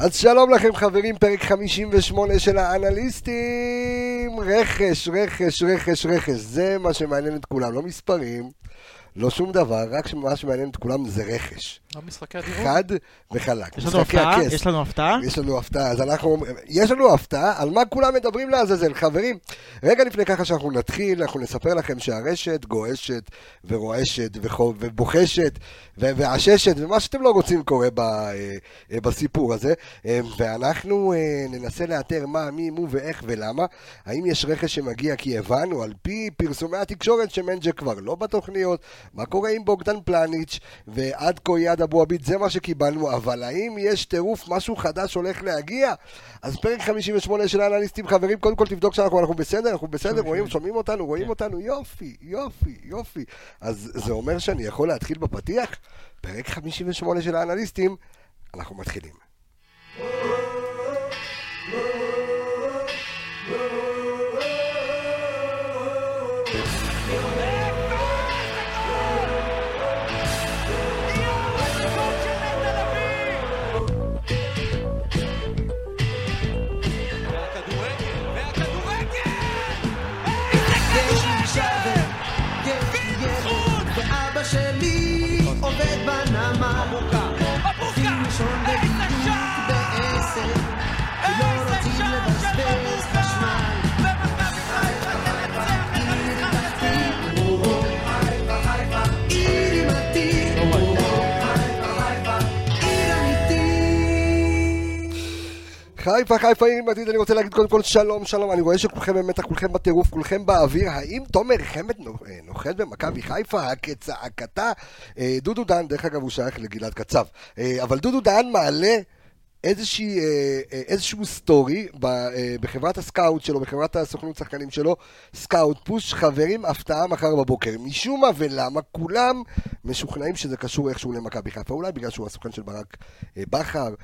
אז שלום לכם חברים, פרק 58 של האנליסטים. רכש, רכש, רכש, רכש, זה מה שמעניין את כולם, לא מספרים, לא שום דבר, רק מה שמעניין את כולם זה רכש. לא משחקי הדירוג? חד וחלק. יש לנו הפתעה? הכס. יש לנו הפתעה? יש לנו הפתעה, אז אנחנו, יש לנו הפתעה, על מה כולם מדברים לעזאזל, חברים. רגע לפני ככה שאנחנו נתחיל, אנחנו נספר לכם שהרשת גועשת ורועשת וחו- ובוחשת ו- ועששת, ומה שאתם לא רוצים קורה ב, אה, בסיפור הזה. אה, ואנחנו אה, ננסה לאתר מה, מי, מו ואיך ולמה. האם יש רכש שמגיע כי הבנו, על פי פרסומי התקשורת, שמנג'ה כבר לא בתוכניות, מה קורה עם בוגדן פלניץ' ועד כה יד אבו עביד, זה מה שקיבלנו, אבל האם יש טירוף, משהו חדש הולך להגיע? אז פרק 58 של האנליסטים, חברים, קודם כל תבדוק שאנחנו אנחנו בסדר, אנחנו בסדר, רואים, שומעים אותנו, רואים אותנו, יופי, יופי, יופי. אז זה אומר שאני יכול להתחיל בפתיח? פרק 58 של האנליסטים, אנחנו מתחילים. חיפה, חיפה, עיר עתיד, אני רוצה להגיד קודם כל שלום, שלום, אני רואה שכולכם במתח, כולכם בטירוף, כולכם באוויר, האם תומר חמד אה, נוחת במכבי חיפה? הכצעקתה? אה, דודו דהן, דרך אגב, הוא שייך לגלעד קצב, אה, אבל דודו דהן מעלה איזושהי, אה, אה, איזשהו סטורי אה, בחברת ה scout שלו, בחברת הסוכנות שחקנים שלו, scout פוש, חברים, הפתעה מחר בבוקר. משום מה ולמה, כולם משוכנעים שזה קשור איכשהו למכבי חיפה. אולי בגלל שהוא הסוכן של ברק בכר,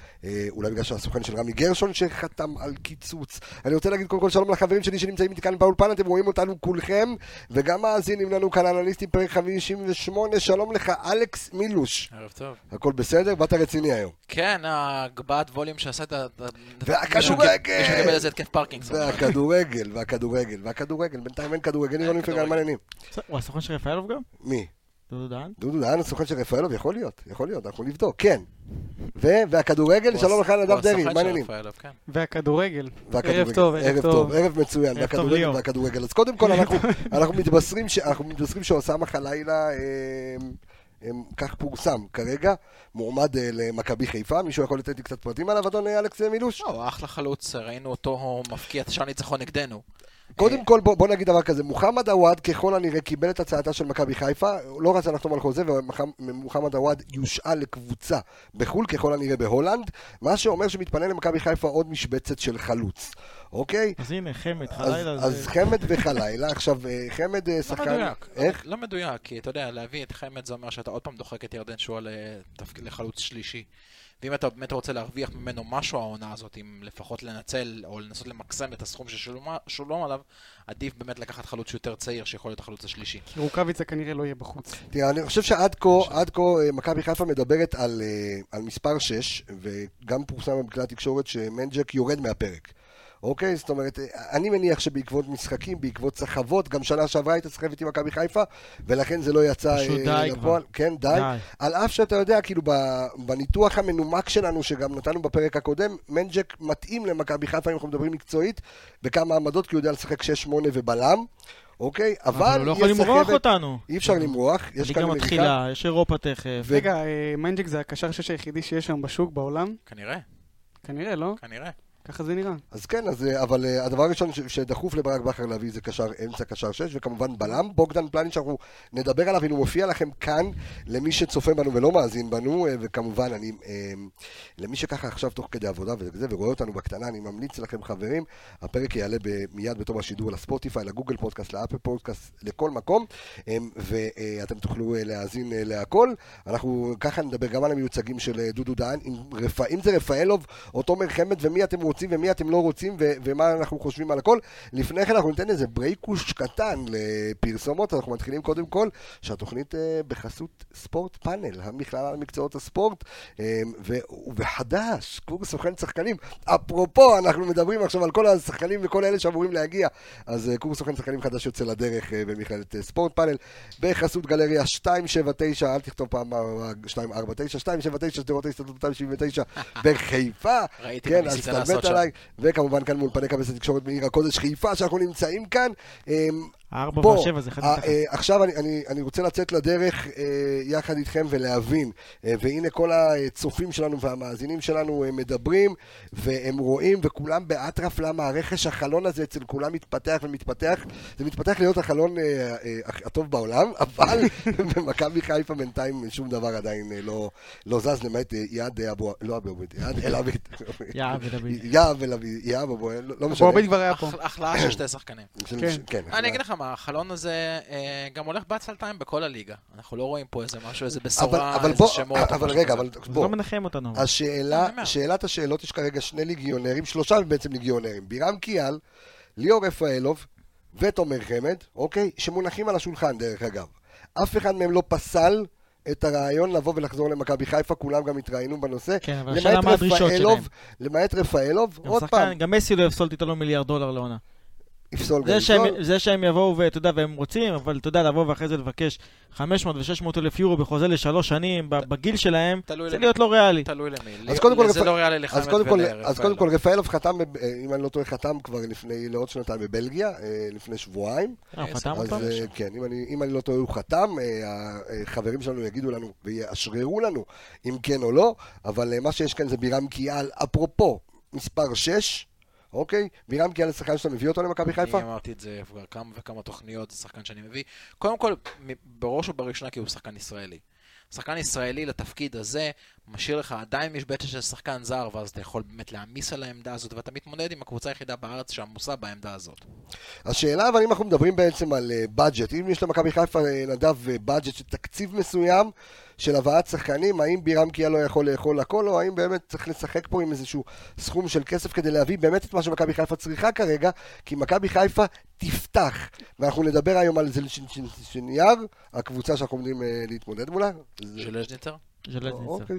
אולי בגלל שהוא הסוכן של רמי גרשון שחתם על קיצוץ. אני רוצה להגיד קודם כל שלום לחברים שלי שנמצאים איתי כאן באולפן, אתם רואים אותנו כולכם, וגם מאזינים לנו כאן אנליסטים פרק 58, שלום לך אלכס מילוש. ערב טוב. הכל בסדר? באת רציני היום. כן, הגבהת ווליום שעשית... והכדורגל! מישהו יקבל איזה התקף פרקינגסון. והכדורגל, והכדורגל, והכדורגל, בינתיים אין כדורגל, אין כדורגל. פגר מעניינים. הוא הסוכן של רפאלוב גם? מי? דודו דהן? דודו דהן הסוכן של רפאלוב? יכול להיות, יכול להיות, אנחנו נבדוק, כן. והכדורגל, שלום לך נדב הוא דרעי, מה העניינים? כן. והכדורגל. ערב טוב, ערב טוב. ערב מצוין, והכדורגל. והכדורגל. אז קודם כל אנחנו- מתבשרים ש- אנחנו מתבשרים שאוסאמה חלילה, אה, כך פורסם כרגע, מועמד אה, למכבי חיפה, מישהו יכול לתת לי קצת פרטים עליו, אדון אלכס מילוש? לא, אחלה חלוץ, ראינו אותו מפקיע את השער ניצחון נגדנו. קודם כל בוא, בוא נגיד דבר כזה, מוחמד עוואד ככל הנראה קיבל את הצעתה של מכבי חיפה, לא רצה לחתום על חוזה ומוחמד עוואד יושאל לקבוצה בחו"ל ככל הנראה בהולנד, מה שאומר שמתפנה למכבי חיפה עוד משבצת של חלוץ, אוקיי? אז הנה, חמד, אז, חלילה. אז זה- חמד וחלילה, עכשיו אה, חמד אה, לא שחקן, מדויק. איך? לא מדויק, כי אתה יודע, להביא את חמד זה אומר שאתה עוד פעם דוחק את ירדן שועה לתפקיד- לחלוץ שלישי. ואם אתה באמת רוצה להרוויח ממנו משהו העונה הזאת, אם לפחות לנצל או לנסות למקסם את הסכום ששולם עליו, עדיף באמת לקחת חלוץ יותר צעיר שיכול להיות החלוץ השלישי. כי רוקאביצה כנראה לא יהיה בחוץ. תראה, אני חושב שעד כה, עד כה אה, מכבי חיפה מדברת על, על מספר 6, וגם פורסם בכלי התקשורת שמנג'ק יורד מהפרק. אוקיי? זאת אומרת, אני מניח שבעקבות משחקים, בעקבות סחבות, גם שנה שעברה הייתה סחבת עם מכבי חיפה, ולכן זה לא יצא פשוט אה, די לפועל. כן, די. די. על אף שאתה יודע, כאילו, בניתוח המנומק שלנו, שגם נתנו בפרק הקודם, מנג'ק מתאים למכבי חיפה, אם אנחנו מדברים מקצועית, בכמה עמדות, כי הוא יודע לשחק 6-8 ובלם, אוקיי? אבל אבל הוא לא יכול למרוח סחבת- אותנו. אי אפשר למרוח, יש כאן מריחה. מתחילה, יש אירופה תכף. ו- רגע, אה, מנג'ק זה הקשר שש היחידי שיש היום בשוק בעולם? כנראה, כנראה, לא? כנראה. ככה זה נראה. אז כן, אז, אה, אבל אה, הדבר הראשון ש- שדחוף לברק בכר להביא זה קשר אמצע, קשר שש, וכמובן בלם, בוגדן פלניץ' שאנחנו נדבר עליו, הנה הוא מופיע לכם כאן, למי שצופה בנו ולא מאזין בנו, אה, וכמובן, אני, אה, למי שככה עכשיו תוך כדי עבודה וזה, ורואה אותנו בקטנה, אני ממליץ לכם חברים, הפרק יעלה ב- מיד בתום השידור לספוטיפיי, לגוגל פודקאסט, לאפל פודקאסט, לכל מקום, אה, ואתם תוכלו להאזין להכל. אנחנו ככה נדבר גם על המיוצגים של דודו דהן, אם, אם זה רפאלוב או תומר חמד, ומי אתם רוצים ומי אתם לא רוצים ו- ומה אנחנו חושבים על הכל. לפני כן אנחנו ניתן איזה ברייקוש קטן לפרסומות, אנחנו מתחילים קודם כל שהתוכנית אה, בחסות ספורט פאנל, המכללה למקצועות הספורט, אה, ו- וחדש, קורס סוכן שחקנים. אפרופו, אנחנו מדברים עכשיו על כל השחקנים וכל אלה שאמורים להגיע, אז אה, קורס סוכן שחקנים חדש יוצא לדרך אה, במכללת אה, ספורט פאנל, בחסות גלריה 279, אל תכתוב פעם אה, 249, 279, שדרות ההסתדרות 279 בחיפה. ראיתי כן, מה ניסית לעשות. עליי, וכמובן כאן מאולפני קבלת התקשורת מעיר הקודש חיפה, שאנחנו נמצאים כאן. הארבע והשבע זה אחד אה, מתחת. אה, עכשיו אני, אני, אני רוצה לצאת לדרך אה, יחד איתכם ולהבין, אה, והנה כל הצופים שלנו והמאזינים שלנו אה, מדברים, והם רואים, וכולם באטרף למה הרכש החלון הזה אצל כולם מתפתח ומתפתח. זה מתפתח להיות החלון אה, אה, הטוב בעולם, אבל במכבי חיפה בינתיים שום דבר עדיין אה, לא, לא זז, למעט אה, יעד אה, אבו, לא אבו עביד, יעד אל עביד. יעד ודוד. יעד ולביד, יעד אבו, לא לא אבו משנה. עביד כבר היה פה. החלאה של שתי שחקנים. של- כן. כן. אני אגיד לך מה, החלון הזה אה, גם הולך בעצלתיים בכל הליגה. אנחנו לא רואים פה איזה משהו, איזה בשורה, אבל איזה בוא, שמות. אבל רגע. אבל זה בוא, לא מנחם אותנו. אבל. השאלה, אומר. שאלת השאלות, יש כרגע שני ליגיונרים, שלושה בעצם ליגיונרים, בירם קיאל, ליאור רפאלוב ותומר חמד, אוקיי? שמונחים על השולחן דרך אגב. אף אחד מהם לא פסל את הרעיון לבוא ולחזור למכבי חיפה, כולם גם התראיינו בנושא. כן, אבל השאלה מה הדרישות שלהם. רפאלוב, למעט רפאלוב, גם עוד שחקן- פעם, גם מסי לא יפסול איתו לו מיליארד דולר לעונה. יפסול זה. שהם- זה שהם יבואו ואתה יודע, והם רוצים, אבל אתה יודע, לבוא ואחרי זה לבקש 500 ו-600 אלף יורו בחוזה לשלוש שנים, בגיל שלהם, זה. להיות לא ריאלי. תלוי למי. אז קודם כל, זה לא ריאלי אז לחמד קודם כל, ולרפאלוב. אז קודם כל רפאלוב חתם, אה, אם אני לא טועה, חתם כבר לפני, לעוד שנתיים בבלגיה, אה, לפני שבועיים. אה, חתם אז, אותו? אה, כן, אם אני, אם אני לא טועה, הוא חתם, החברים שלנו יגידו לנו ויאשררו לנו אם כן או לא, אבל מה שיש כאן זה בירם קיאל, אפרופו, מספר 6, אוקיי? בירם קיאל זה שחקן שאתה מביא אותו למכבי חיפה? אני אמרתי את זה כבר כמה וכמה תוכניות, זה שחקן שאני מביא. קודם כל, בראש ובראשונה כי הוא שחקן ישראלי. שחקן ישראלי לתפקיד הזה, משאיר לך עדיין משבצת של שחקן זר, ואז אתה יכול באמת להעמיס על העמדה הזאת, ואתה מתמודד עם הקבוצה היחידה בארץ שעמוסה בעמדה הזאת. השאלה, אבל אם אנחנו מדברים בעצם על בדג'ט, אם יש למכבי חיפה, אה, נדב, בדג'ט של תקציב מסוים של הבאת שחקנים, האם בירם קיאל לא יכול לאכול הכל, או האם באמת צריך לשחק פה עם איזשהו סכום של כסף כדי להביא באמת את מה שמכבי חיפה צריכה כרגע, כי מכבי חיפה תפתח, ואנחנו נדבר היום על זה שנייר, הקבוצה שאנחנו עומדים אה, להתמודד מולה. זה- של? ז'לזניצר. אוקיי.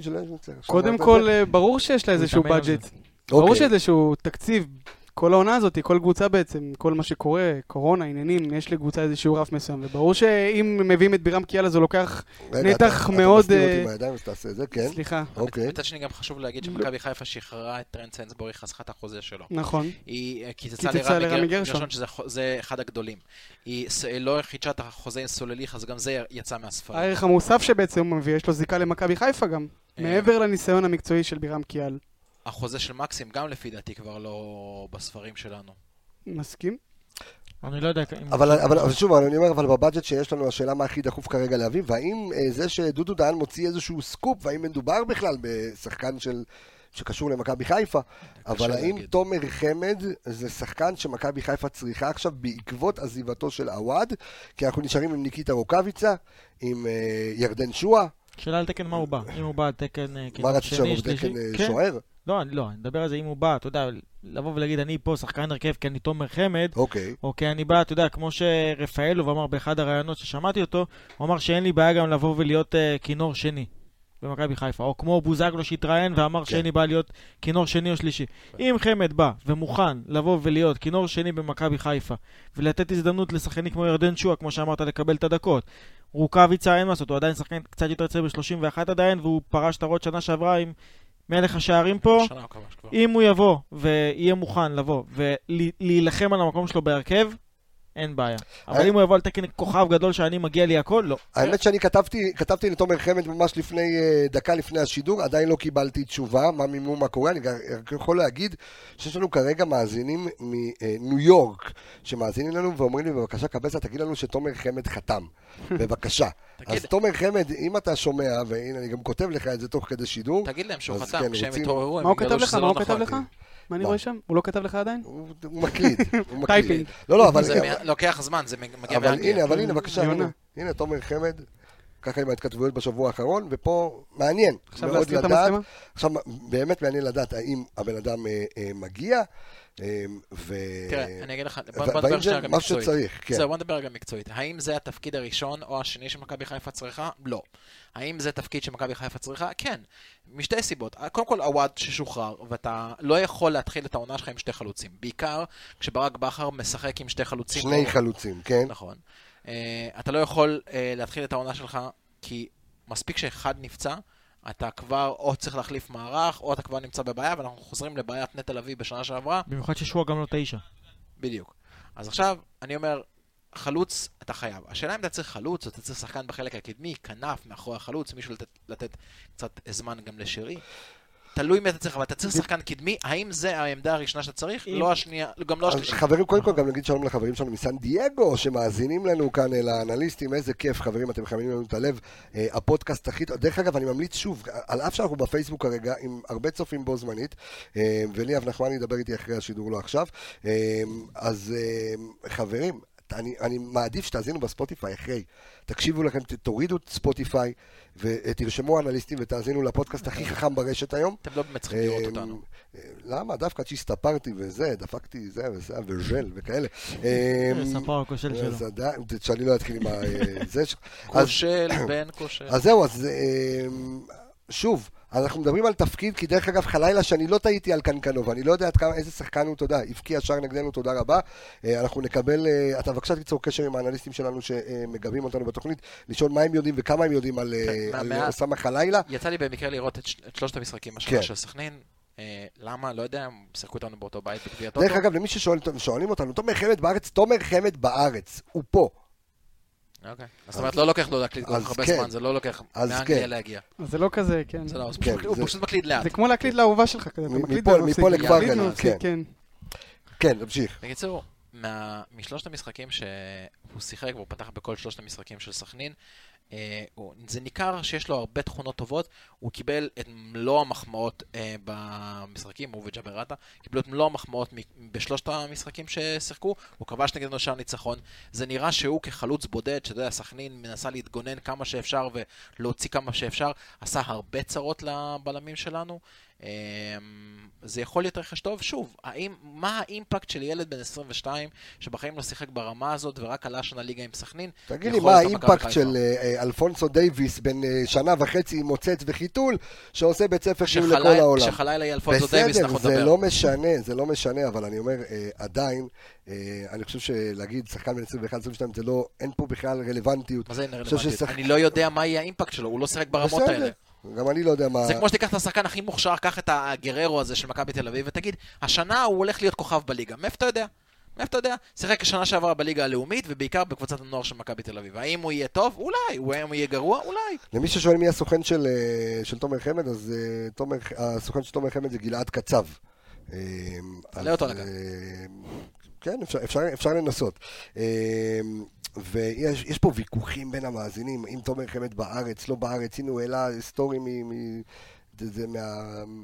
קודם כל? אה, ברור שיש לה איזשהו. בדג'ט. ברור אוקיי. שיש איזשהו תקציב. כל העונה הזאת, כל קבוצה בעצם, כל מה שקורה, קורונה, עניינים, יש לקבוצה איזשהו רף מסוים. וברור שאם מביאים את בירם קיאל אז הוא לוקח, רגע, נתח אתה- מאוד, אתה מסתיר אותי אה, עם הידיים, אז תעשה את זה, כן. סליחה, אוקיי. מצד שני גם חשוב להגיד שמכבי חיפה שחררה את טרנד סיינסבורי, חסכה את החוזה שלו. נכון. היא אה, קיצצה לרמי גרשון. שזה זה אחד הגדולים. היא לא חידשה את החוזה עם סולליך, אז גם זה יצא מהספרים. הערך המוסף שבעצם הוא מביא, יש לו זיקה למכבי חיפה גם. אה. מעבר לניסיון המקצועי של בירם קיאל. החוזה של מקסים גם לפי דעתי כבר לא בספרים שלנו. מסכים? אני לא יודע אם... אבל, אבל, אבל שוב, אני אומר, אבל ב budget שיש לנו, השאלה מה הכי דחוף כרגע להביא, והאם אה, זה שדודו דהן מוציא איזשהו סקופ, והאם מדובר בכלל בשחקן של, שקשור למכבי חיפה, אבל האם להגיד. תומר חמד זה שחקן שמכבי חיפה צריכה עכשיו בעקבות עזיבתו של עווד, כי אנחנו נשארים עם ניקיטה רוקאביצה, עם אה, ירדן שואה, שאלה על תקן מה הוא בא. אם הוא בא על תקן אה, מה כינור רצית שני, שאומר, שלישי. תקן אה, כן. שוער? לא, אני לא, אני מדבר על זה אם הוא בא, אתה יודע, לבוא ולהגיד אני פה שחקן הרכב כי אני תומר חמד, אוקיי. או כי אני בא, אתה יודע, כמו שרפאלוב אמר באחד הראיונות ששמעתי אותו, הוא אמר שאין לי בעיה גם לבוא ולהיות uh, כינור שני במכבי חיפה, או כמו בוזגלו שהתראיין ואמר כן. שאין לי בעיה להיות כינור שני או שלישי. אם חמד בא ומוכן לבוא ולהיות כינור שני במכבי חיפה, ולתת הזדמנות לשחקנים כמו ירדן שועה, כמו שאמרת, לקבל את הדקות, רוקאביצה אין מה לעשות, הוא עדיין שחקן קצת יותר צעיר ב-31 עדיין, והוא פרש את הרוט שנה שעברה עם מלך השערים פה. אם הוא יבוא ויהיה מוכן לבוא ולהילחם על המקום שלו בהרכב, אין בעיה. אבל אני- אם הוא יבוא על תקן כוכב גדול שאני מגיע לי הכל, לא. האמת שאני כתבתי, כתבתי לתומר חמד ממש לפני, אה, דקה לפני השידור, עדיין לא קיבלתי תשובה, מה מימו, מה קורה, אני רק יכול להגיד שיש לנו כרגע מאזינים מניו יורק, שמאזינים לנו ואומרים לי, בבקשה קבסה, תגיד לנו שתומר חמד חתם, בבקשה. תגיד- אז תומר חמד, אם אתה שומע, והנה אני גם כותב לך את זה תוך כדי שידור, תגיד להם שהוא אז חתם, כן, כשהם רוצים- יתעוררו, הם מה הוא יגלו כתב לך? שזה מה לא הוא כתב נכון. לך? מה אני מה? רואה שם? הוא לא כתב לך עדיין? הוא, הוא מקליט, הוא מקליט. typing. לא, לא, אבל... זה מ- לוקח זמן, זה מגיע אבל מאנגליה. הנה, אבל הנה, בבקשה. הנה, תומר חמד ככה עם ההתכתבויות בשבוע האחרון, ופה מעניין עכשיו מאוד להסתיר את לדעת, המצלמה? עכשיו באמת מעניין לדעת האם הבן אדם אה, אה, מגיע, ו... תראה, אני אגיד לך, בוא נדבר רגע מה מקצועית. שצריך, כן. זהו, בוא נדבר רגע מקצועית. האם זה התפקיד הראשון או השני שמכבי חיפה צריכה? לא. האם זה תפקיד שמכבי חיפה צריכה? כן. משתי סיבות. קודם כל, עווד ששוחרר, ואתה לא יכול להתחיל את העונה שלך עם שתי חלוצים. בעיקר כשברק בכר משחק עם שתי חלוצים. שני או- חלוצים, כן? נכון. אה, אתה לא יכול אה, להתחיל את העונה שלך, כי מספיק שאחד נפצע, אתה כבר או צריך להחליף מערך, או אתה כבר נמצא בבעיה, ואנחנו חוזרים לבעיית נטע לביא בשנה שעברה, במיוחד ששועה גם לא תשע. בדיוק. אז עכשיו, אני אומר, חלוץ אתה חייב. השאלה אם אתה צריך חלוץ, או אתה צריך שחקן בחלק הקדמי, כנף, מאחורי החלוץ, מישהו לתת, לתת קצת זמן גם לשירי. תלוי מי אתה צריך, אבל אתה צריך שחקן קדמי, האם זה העמדה הראשונה שאתה צריך? לא השנייה, גם לא השלישית. חברים, קודם כל גם נגיד שלום לחברים שלנו מסן דייגו, שמאזינים לנו כאן, אה, לאנליסטים, איזה כיף, חברים, אתם מחממים לנו את הלב. אה, הפודקאסט הכי טוב, דרך אגב, אני ממליץ שוב, על אף שאנחנו בפייסבוק כרגע, עם הרבה צופים בו זמנית, אה, וליאב נחמני ידבר איתי אחרי השידור, לא עכשיו, אה, אז חברים, אני, אני מעדיף שתאזינו בספוטיפיי אחרי. תקשיבו לכם, תורידו את ספוטיפיי ותרשמו אנליסטים ותאזינו לפודקאסט הכי חכם ברשת היום. אתם לא באמת צריכים לראות אה, אותנו. אה, למה? דווקא עד שהסתפרתי וזה, דפקתי זה וזה וז'ל וכאלה. אה, ספר הכושל שלו. שאני לא אתחיל עם ה- אה, זה שלך. כושל, בן כושל. אז זהו, אז אה, שוב, אנחנו מדברים על תפקיד, כי דרך אגב, חלילה שאני לא טעיתי על קנקנו, ואני לא יודע עד כמה, איזה שחקן הוא, תודה, הבקיע שער נגדנו, תודה רבה. אה, אנחנו נקבל, אה, אתה בבקשה תיצור קשר עם האנליסטים שלנו שמגבים אותנו בתוכנית, לשאול מה הם יודעים וכמה הם יודעים על אה, כן, על מה- אוסאמה חלילה. יצא לי במקרה לראות את, את שלושת המשחקים כן. השנה של סכנין. למה? לא יודע, הם שיחקו איתנו באותו בית בגביע טוטו. דרך אגב, למי ששואלים אותנו, תומר חמד בארץ, תומר חמד בארץ, הוא פה. אוקיי. זאת אומרת, לא לוקח לו להקליט כל אז כך הרבה כן. זמן, זה לא לוקח אז מאנגליה כן. להגיע. אז זה לא כזה, כן. זה לא, אז כן, פשוט- הוא זה- פשוט מקליט לאט. זה כמו להקליט לאהובה שלך כזה, אתה מ- מקליט מפה- ומפסיק. מפה לכפר כן. כן. כן, תמשיך. בקיצור, מה- משלושת המשחקים שהוא שיחק, והוא פתח בכל שלושת המשחקים של סכנין, אה, זה ניכר שיש לו הרבה תכונות טובות, הוא קיבל את מלוא המחמאות אה, במשחקים, הוא וג'אבר קיבלו את מלוא המחמאות מ- בשלושת המשחקים ששיחקו, הוא כבש נגדנו שער ניצחון. זה נראה שהוא כחלוץ בודד, שאתה יודע, סכנין מנסה להתגונן כמה שאפשר ולהוציא כמה שאפשר, עשה הרבה צרות לבלמים שלנו. אה, זה יכול להיות רכש טוב. שוב, האם, מה ה impact של ילד בן 22 שבחיים לא שיחק ברמה הזאת ורק עלה שנה ליגה עם סכנין? תגיד לי, מה ה impact? של אה, אלפונסו דייוויס, בן אה, שנה וחצי עם מוצץ וחיתול, שעושה בית ספר ניהול לכל שחלילה- העולם? שחלילה יהיה אלפונזו דייוויס, בסדר, אנחנו זה נדבר. לא משנה, זה לא משנה, אבל אני אומר, אה, עדיין, אני חושב שלהגיד שחקן בן 21-22 זה לא, אין פה בכלל רלוונטיות. מה זה אין רלוונטיות? אני לא יודע מה יהיה האימפקט שלו, הוא לא שיחק ברמות בסדר, האלה. גם אני לא יודע מה... זה כמו שתיקח את השחקן הכי מוכשר, קח את הגררו הזה של מכבי תל אביב, ותגיד, השנה הוא הולך להיות כוכב בליגה. מאיפה אתה יודע? מאיפה אתה יודע? שיחק השנה שעברה בליגה הלאומית, ובעיקר בקבוצת הנוער של מכבי תל אביב. האם הוא יהיה טוב? אולי. האם הוא יהיה גרוע? אולי. למי ששואל מי הסוכן של, אה, של תומר חמד, אז אה, תומר, הסוכן של תומר חמד זה גלעד קצב. אה, תעלה אותו לכאן. כן, אפשר, אפשר, אפשר לנסות. ויש יש פה ויכוחים בין המאזינים, אם תומר חמד בארץ, לא בארץ, הנה הוא העלה סטורי מ... מ זה, זה מה,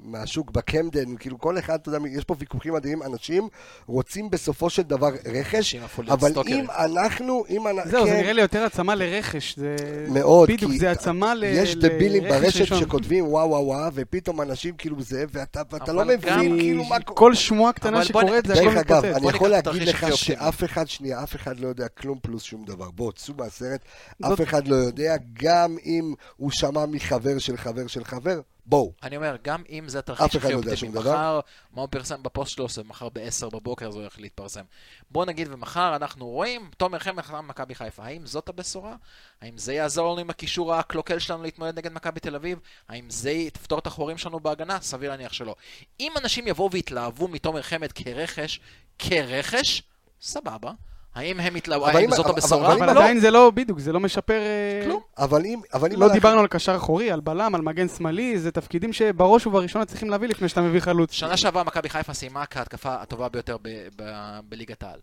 מהשוק בקמדן, כאילו כל אחד, אתה יודע, יש פה ויכוחים מדהימים, אנשים רוצים בסופו של דבר רכש, אבל סטוקרים. אם אנחנו, אם אנחנו, זהו, זה כן, נראה לי יותר עצמה לרכש. זה... מאוד, בדיוק, כי זה עצמה ל... יש דבילים ברשת ראשון. שכותבים וואו וואו וואו, ופתאום אנשים כאילו זה, ואתה, ואתה לא מבין כאילו מה. כל שמועה קטנה שקורית, זה הכל דרך אגב, מתפוצץ. אני יכול להגיד לך. שאף אחד, שנייה, אף אחד לא יודע כלום פלוס שום דבר. בוא, צאו מהסרט, אף אחד לא יודע, גם אם הוא שמע מחבר של חבר של חבר, בואו. אני אומר, גם אם זה אחד הכי אופטימי. מחר, מה הוא פרסם בפוסט שלו, זה מחר ב-10 בבוקר זה הולך להתפרסם. בוא נגיד ומחר אנחנו רואים, תומר חמד חתם מכבי חיפה. האם זאת הבשורה? האם זה יעזור לנו עם הקישור הקלוקל שלנו להתמודד נגד מכבי תל אביב? האם זה יפתור את החורים שלנו בהגנה? סביר להניח שלא. אם אנשים יבואו ויתלהבו מתומר חמד כרכש, כרכש, סבבה. האם הם אבל האם אם- זאת אבל- הבשורה? אבל לא. עדיין זה לא, בדיוק, זה לא משפר... אה, כלום. אבל אם, אבל אם... לא דיברנו על קשר אחורי, על בלם, על מגן שמאלי, זה תפקידים שבראש ובראשונה צריכים להביא לפני שאתה מביא חלוץ. שנה שעברה מכבי חיפה סיימה כהתקפה הטובה ביותר ב- ב- בליגת העל,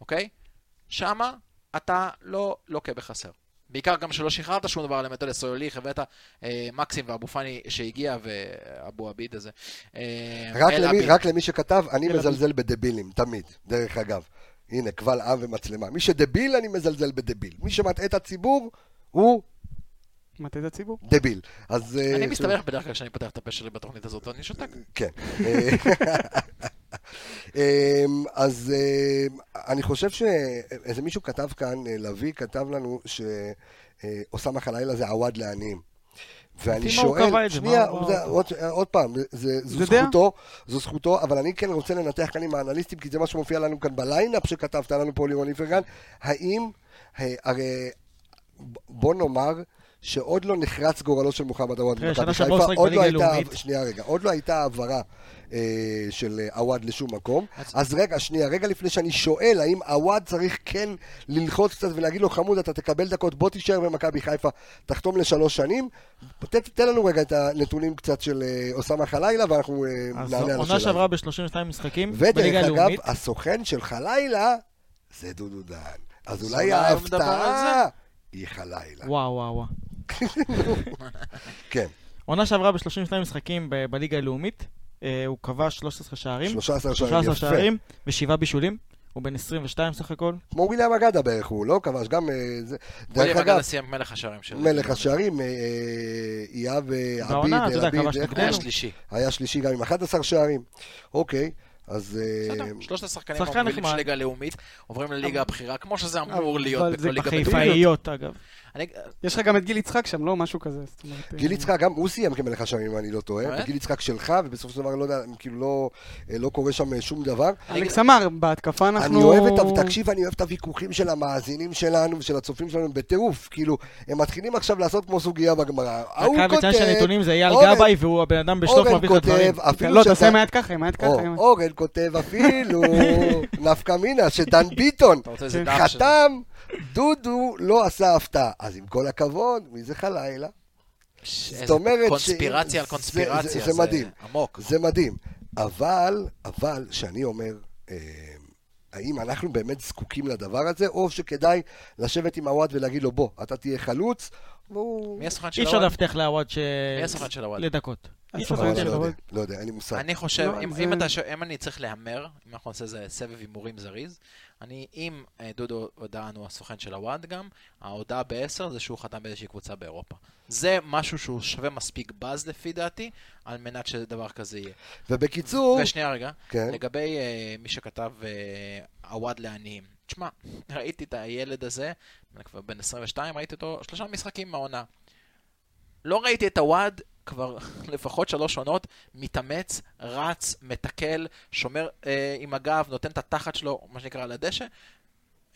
אוקיי? שמה אתה לא לוקה בחסר. בעיקר גם שלא שחררת שום דבר למטה לסוליך, הבאת אה, מקסים ואבו פאני שהגיע, ואבו עביד הזה. אה, רק למי. רק למי שכתב, אני מזלזל בדבילים, תמיד, דרך אגב. הנה, קבל עם ומצלמה. מי שדביל, אני מזלזל בדביל. מי שמטעה את הציבור, הוא מטה את הציבור. דביל. אז... אה, אני מסתבך בדרך כלל כשאני פותח את הפה שלי בתוכנית הזאת, ואני שותק. כן. אה, אמ, אז אה, אני חושב שאיזה מישהו כתב כאן, לביא כתב לנו שאוסאמה חלילה זה עווד לעניים. ואני שואל? שנייה, מה- עוד- עוד פעם, זה- זו זה. זכותו, זו זכותו, אבל אני כן רוצה לנתח כאן עם האנליסטים, כי זה מה שמופיע לנו כאן בליינאפ שכתבת לנו פה לירון איפרגן, האם, הרי בוא נאמר שעוד לא נחרץ גורלו של מוחמד עווד תראה, במכבי חיפה, עוד לא הייתה, הלאומית. שנייה רגע, עוד לא הייתה העברה אה, של אה, עווד לשום מקום, אז רגע, שנייה, רגע לפני שאני שואל האם עווד צריך כן ללחוץ קצת ולהגיד לו חמוד, אתה תקבל דקות, בוא תישאר במכבי חיפה, תחתום לשלוש שנים, ת- תן לנו רגע את הנתונים קצת של אה, אוסאמה חלילה ואנחנו אז נענה על השאלה. עונה שעברה ב-32 משחקים, בליגה ודרך אגב, הלאומית. הסוכן של חלילה זה דודו דן. אז אז אולי ההפתעה היא חלילה. וואו, וואו, וואו. כן, עונה שעברה ב-32 משחקים בליגה הלאומית, אה, הוא כבש 13 שערים, 13 שערים 13 יפה. שערים ושבעה בישולים. הוא בן 22 סך הכל. כמו וויליאם אגדה בערך הוא, לא? כבש גם... אה, זה- וויליאם דרך אגדה אגב, סיים מלך השערים של... מלך השערים, אה, אייב עביד, בעונה, אתה יודע, כבש נגדנו. היה? שלישי. היה שלישי גם עם 11 שערים. אוקיי, אז... בסדר, שלושת השחקנים המובילים. של ליגה לאומית עוברים לליגה הבכירה, כמו שזה אמור אבל להיות זה בכל ליגה בחיפה. בטורקיה. חיפאיות, אגב. אני- יש לך גם את גיל יצחק שם, לא? משהו כזה. אומרת, גיל אה, יצחק, גם הוא סיים כמלך השערים, אם אני לא טועה. באמת? גיל יצחק שלך, ובסופו של דבר, לא יודע, כאילו לא- אה, לא קורה שם אה, שום דבר. אלכס אמר, בהתקפה אנחנו... אני אוהב את, ה- תקשיב, אני אוהב את הוויכוחים של המאזינים שלנו ושל הצופים שלנו בטירוף. כאילו, הם מתחילים עכשיו לעשות כמו סוגיה בגמרא. ההוא כותב, שהנתונים זה אייל אורן- גבאי, והוא הבן אדם בשלוף מביא לך דברים. כותב, אפילו לא, תעשה היד ככה, היד ככה. אורן כותב אפילו, נפקא מינה, שדן ביטון כן. של... חתם, דודו לא עשה הפתעה. אז עם כל הכבוד, מי זה חלילה? זאת אומרת ש- קונספירציה על זה- קונספירציה. זה- זה מדהים. עמוק. זה מדהים. אבל, אבל, שאני אומר, אה, האם אנחנו באמת זקוקים לדבר הזה, או שכדאי לשבת עם הוואט ולהגיד לו, בוא, אתה תהיה חלוץ, והוא... מי הסוכן של אי אפשר הוואד? להבטיח לעווד ש... מי הסוכן של הוואד? לדקות. לא. יודע, אין לי מושג. אני חושב, לא, אם, אני צריך להמר, אם אנחנו נעשה איזה סבב הימורים זריז, אני, אם אה, דודו הודען הוא הסוכן של הוואד גם, ההודעה ב-10 זה שהוא חתם באיזושהי קבוצה באירופה. זה משהו שהוא שווה מספיק באז לפי דעתי, על מנת שדבר כזה יהיה. ובקיצור, ושנייה רגע, כן, לגבי אה, מי שכתב אה, הוואד לעניים. תשמע, ראיתי את הילד הזה, אני כבר בן 22, ראיתי אותו שלושה משחקים מהעונה. לא ראיתי את הוואד כבר לפחות שלוש עונות, מתאמץ, רץ, מתקל, שומר אה, עם הגב, נותן את התחת שלו, מה שנקרא, על הדשא.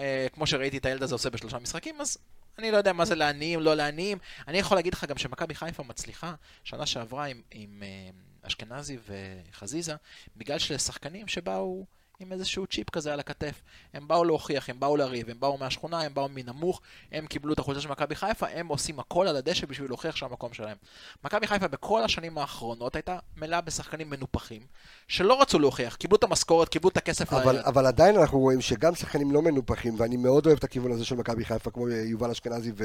אה, כמו שראיתי את הילד הזה עושה בשלושה משחקים, אז אני לא יודע מה זה לעניים, לא לעניים. אני יכול להגיד לך גם שמכבי חיפה מצליחה שנה שעברה עם, עם אה, אשכנזי וחזיזה, בגלל שאלה שחקנים שבאו עם איזשהו צ'יפ כזה על הכתף. הם באו להוכיח, הם באו לריב, הם באו מהשכונה, הם באו מנמוך, הם קיבלו את החולצה של מכבי חיפה, הם עושים הכל על הדשא בשביל להוכיח שהמקום שלהם. מכבי חיפה בכל השנים האחרונות הייתה מלאה בשחקנים מנופחים, שלא רצו להוכיח, קיבלו את המשכורת, קיבלו את הכסף אבל, ליד. אבל עדיין אנחנו רואים שגם שחקנים לא מנופחים, ואני מאוד אוהב את הכיוון הזה של מכבי חיפה, כמו יובל אשכנזי ו...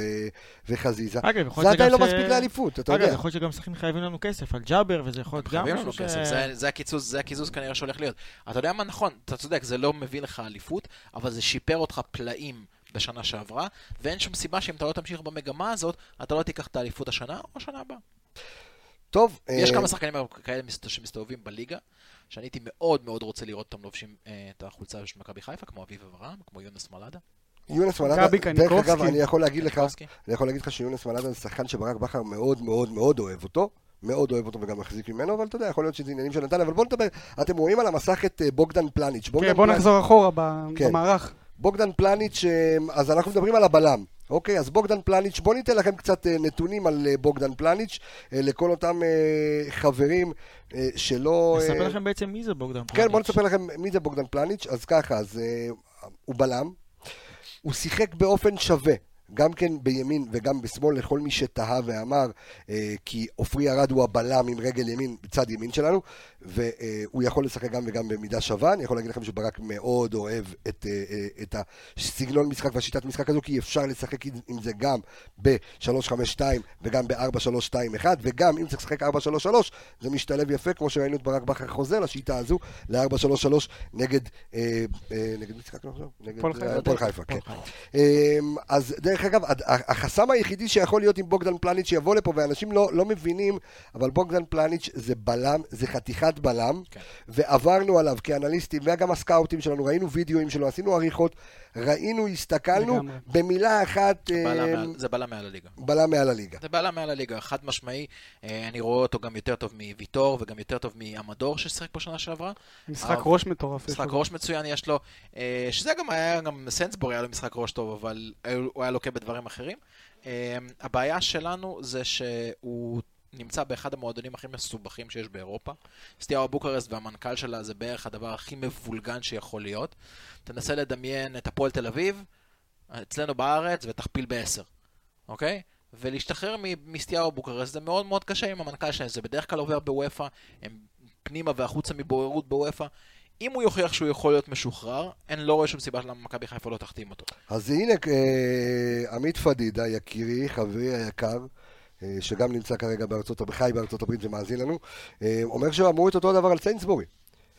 וחזיזה. אגב, זה עדיין לא שגם מספיק לאליפות, אתה אגב, יודע. יכול להיות שגם שחקנים חייבים לנו כסף על ג'אבר, וזה יכול להיות גם חייבים לנו משהו ש... כסף, זה, זה הקיזוז, זה הקיזוז כנראה שהולך להיות. אתה יודע מה נכון, אתה צודק, זה לא מביא לך אליפות, אבל זה שיפר אותך פלאים בשנה שעברה, ואין שום סיבה שאם אתה לא תמשיך במגמה הזאת, אתה לא תיקח את האליפות השנה או השנה הבאה. טוב, יש אה, כמה שחקנים כאלה מסת- שמסתובבים בליגה, שאני הייתי מאוד מאוד רוצה לראות אותם לובשים אה, את החולצה של מכבי חיפה, כמו אביב אברהם, כמו יונס מלאדה. יונס מלאדה, דרך. אגב, אני יכול להגיד לך, קניקובסקי. אני יכול להגיד לך שיונס מלאדה זה שחקן שברק בכר מאוד מאוד מאוד אוהב אותו. מאוד אוהב אותו וגם מחזיק ממנו, אבל אתה יודע, יכול להיות שזה עניינים של נתניה, אבל בואו נדבר, אתם רואים על המסך את אה, בוגדן פלניץ'. בוגדן כן, בוא פלניץ'- נחזור אחורה ב- כן. במערך. בוגדן פלניץ', אה, אז אנחנו מדברים על הבלם. אוקיי, אז בוגדן פלניץ', בואו ניתן לכם קצת אה, נתונים על בוגדן פלניץ', לכל אותם חברים שלא... נספר לכם בעצם מי זה בוגדן כן, בואו פלניץ'. נספר לכם מי זה בוגדן פלניץ'. אז ככה, אז הוא בלם. הוא שיחק באופן שווה, גם כן בימין וגם בשמאל, לכל מי שתהה ואמר, אה, כי עופרי ארד הוא הבלם עם רגל ימין בצד ימין שלנו, והוא יכול לשחק גם וגם במידה שווה. אני יכול להגיד לכם שברק מאוד אוהב את, אה, אה, את הסגנון משחק והשיטת משחק הזו, כי אפשר לשחק עם- זה גם ב-3-5-2 וגם ב-4-3-2-1, וגם אם צריך לשחק 4-3-3, זה משתלב יפה, כמו שראינו את ברק בכר חוזר לשיטה הזו, ל-4-3-3 נגד, אה, אה, נגד מי שיחקנו עכשיו? הפועל אה, חיפה. כן. אמ, אז דרך אגב, החסם היחידי שיכול להיות עם בוגדן פלניץ' שיבוא לפה, ואנשים לא, לא מבינים, אבל בוגדן פלניץ' זה בלם, זה חתיכת בלם, כן. ועברנו עליו כאנליסטים, וגם הסקאוטים שלנו, ראינו וידאוים שלו, עשינו עריכות, ראינו, הסתכלנו, לגמרי. במילה אחת, בלם מעל- זה בלם מעל הליגה. בלם מעל הליגה. זה בלם מעל הליגה, חד משמעי. אה, אני רואה אותו גם יותר טוב מוויטור וגם יותר טוב מעמדור ששיחק פה שנה שעברה. משחק אה, ראש מטורף. משחק. ראש מצוין יש לו, אה, שזה גם היה, גם סנסבורי היה לו משחק ראש טוב, אבל הוא היה לוקה בדברים אחרים. אה, הבעיה שלנו זה שהוא נמצא באחד המועדונים הכי מסובכים שיש באירופה. סטיארו בוקרסט והמנכ"ל שלה זה בערך הדבר הכי מבולגן שיכול להיות. תנסה לדמיין את הפועל תל אביב, אצלנו בארץ, ותכפיל בעשר, אוקיי? ולהשתחרר מ- מסטיארו בוקרסט זה מאוד מאוד קשה עם המנכ"ל שלהם, זה בדרך כלל עובר בוופא, הם פנימה והחוצה מבוררות בוופא. אם הוא יוכיח שהוא יכול להיות משוחרר, אין לא רואה שום סיבה למה מכבי חיפה לא תחתים אותו. אז הנה, אה, עמית פדידה, יקירי, חברי היקר, שגם נמצא כרגע בארצות הברית, חי בארצות הברית ומאזין לנו, אה, אומר שאמרו את אותו דבר על סיינסבורי.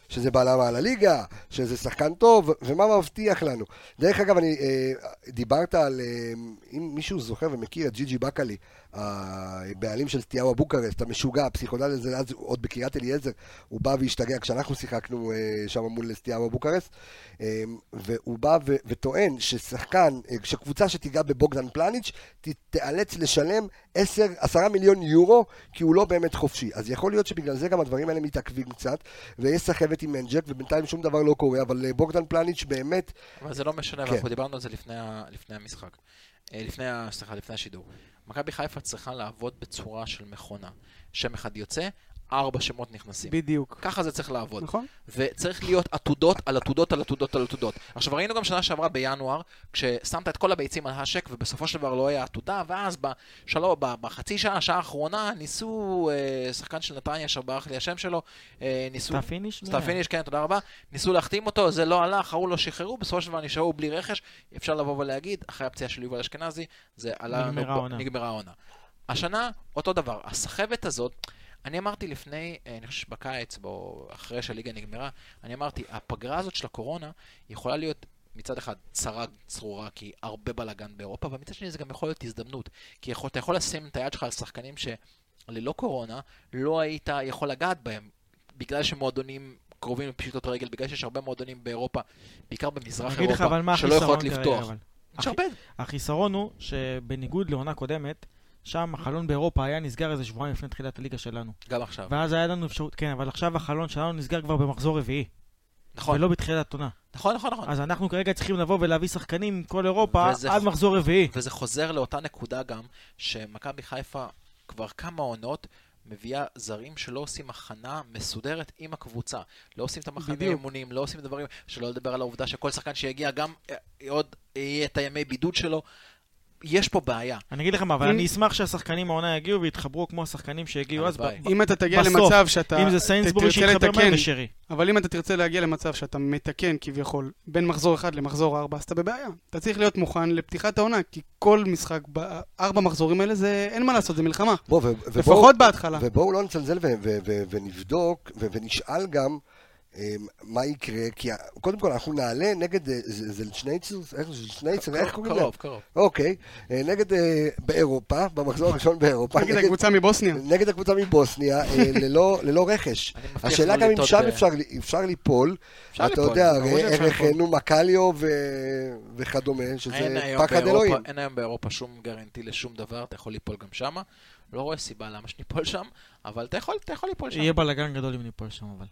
שזה בלם על הליגה, שזה שחקן טוב, ומה מבטיח לנו. דרך אגב, אני, אה, דיברת על, אה, אם מישהו זוכר ומכיר את ג'י ג'י בקלי, הבעלים של סטיאבה בוקרסט, המשוגע, הפסיכודל הזה, אז עוד בקריית אליעזר, הוא בא והשתגע כשאנחנו שיחקנו אה, שם מול סטיאבה בוקרסט, אה, והוא בא ו- וטוען ששחקן, אה, שקבוצה שתיגע בבוגדן פלניץ', תיאלץ לשלם 10, 10 מיליון יורו, כי הוא לא באמת חופשי. אז יכול להיות שבגלל זה גם הדברים האלה מתעכבים קצת, ויש סחבת עם מנג'ק, ובינתיים שום דבר לא קורה, אבל בוגדן פלניץ' באמת, אבל זה לא משנה, כן. ואנחנו דיברנו על זה לפני, לפני המשחק. לפני, סליחה, לפני השידור. מכבי חיפה צריכה לעבוד בצורה של מכונה. שם אחד יוצא, ארבע שמות נכנסים. בדיוק. ככה זה צריך לעבוד. נכון? וצריך להיות עתודות על עתודות על עתודות על עתודות. עכשיו ראינו גם שנה שעברה בינואר, כששמת את כל הביצים על השק ובסופו של דבר לא היה עתודה, ואז בשלו, ב- בחצי שעה, השעה האחרונה, ניסו, אה, שחקן של נתניה, שברח לי השם שלו, אה, ניסו... סתיו פיניש? סתיו פיניש, כן, תודה רבה. ניסו להחתים אותו, זה לא הלך, ההוא לא שחררו, בסופו של דבר נשארו בלי רכש. אפשר לבוא ולהגיד, אחרי הפציעה של יובל אשכנזי, זה עלה. נגמרה העונה. השנה, אותו דבר. הסחבת הזאת, אני אמרתי לפני, אה, אני חושב שבקיץ, בו, אחרי שהליגה נגמרה, אני אמרתי, הפגרה הזאת של הקורונה יכולה להיות מצד אחד צרה צרורה, כי הרבה בלאגן באירופה, ומצד שני זה גם יכול להיות הזדמנות. כי יכול, אתה יכול לשים את היד שלך על שחקנים שללא קורונה לא היית יכול לגעת בהם, בגלל שמועדונים קרובים לפשיטות רגל, בגלל שיש הרבה מועדונים באירופה, בעיקר במזרח אירופה, שלא יכולות לפתוח. יש הרבה. החיסרון הוא שבניגוד לעונה קודמת, שם החלון באירופה היה נסגר איזה שבועיים לפני תחילת הליגה שלנו. גם עכשיו. ואז היה לנו אפשרות, כן, אבל עכשיו החלון שלנו נסגר כבר במחזור רביעי, נכון, ולא בתחילת עונה. נכון, נכון, נכון. אז אנחנו כרגע צריכים לבוא ולהביא שחקנים מכל אירופה וזה עד מחזור רביעי. וזה חוזר לאותה נקודה גם, שמכבי חיפה כבר כמה עונות מביאה זרים שלא עושים הכנה מסודרת עם הקבוצה. לא עושים את המחנה בדיוק. אימונים, לא עושים דברים, שלא לדבר על העובדה שכל שחקן שיגיע גם אה, עוד יהיה את הימי בידוד שלו. יש פה בעיה. אני אגיד לך מה, אבל אני אשמח שהשחקנים העונה יגיעו ויתחברו כמו השחקנים שהגיעו אז. ב- הלוואי. ב- אם אתה תגיע בסוף, למצב שאתה אם זה סיינסבורי שיתחבר מהר ושרי. אבל אם אתה תרצה להגיע למצב שאתה מתקן כביכול בין מחזור אחד למחזור ארבע, אז אתה בבעיה. אתה צריך להיות מוכן לפתיחת העונה, כי כל משחק בארבע מחזורים האלה זה, אין מה לעשות, זה מלחמה. לפחות בהתחלה. ובואו לא ו- ונבדוק ונשאל גם מה יקרה, כי קודם כל אנחנו נעלה נגד אה, ז- זלשנייצר, איך זה זלשנייצר, איך קוראים לזה? קרוב, קרוב. אוקיי, אה, נגד אה, באירופה, במחזור הראשון באירופה, נגיד נגד- הקבוצה מבוסניה. נגד הקבוצה מבוסניה, ללא- רכש. השאלה גם אם שם אפשר ליפול, אתה יודע, ליפול. נו מקליו ו- וכדומה, שזה פחד באירופה- אלוהים. אין היום באירופה שום גרנטי לשום דבר, אתה יכול ליפול גם שמה. לא רואה סיבה למה שניפול שם, אבל אתה יכול ליפול שם. יהיה בלאגן גדול אם ניפול שם אבל.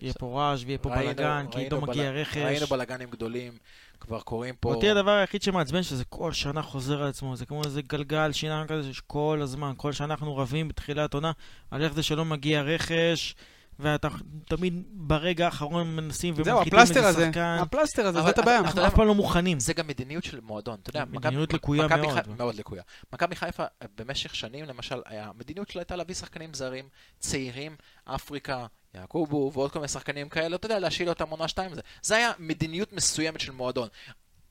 יהיה פה רעש ויהיה פה ראינו- בלאגן, כי לא מגיע רכש. ראינו בלאגנים גדולים, כבר קורים פה... אותי הדבר היחיד שמעצבן שזה כל שנה חוזר על עצמו, זה כמו איזה גלגל שיניים כזה שכל הזמן, כל שנה אנחנו רבים בתחילת עונה על איך זה שלא מגיע רכש, ואתה תמיד ברגע האחרון מנסים זהו, ומנחיתים איזה הפלסטר הזה, שחקן. הפלסטר הזה, זאת הבעיה. אנחנו אף פעם לא מוכנים. זה גם מדיניות של מועדון, אתה יודע, מדיניות לקויה מאוד. מאוד לקויה. מכבי חיפה במשך שנים, למשל, המדיניות שלה הייתה להביא שחקנים זרים, צעירים, אפריקה, יעקובו ועוד כל מיני שחקנים כאלה, אתה יודע, להשאיל אותם עונה שתיים. זה היה מדיניות מסוימת של מועדון.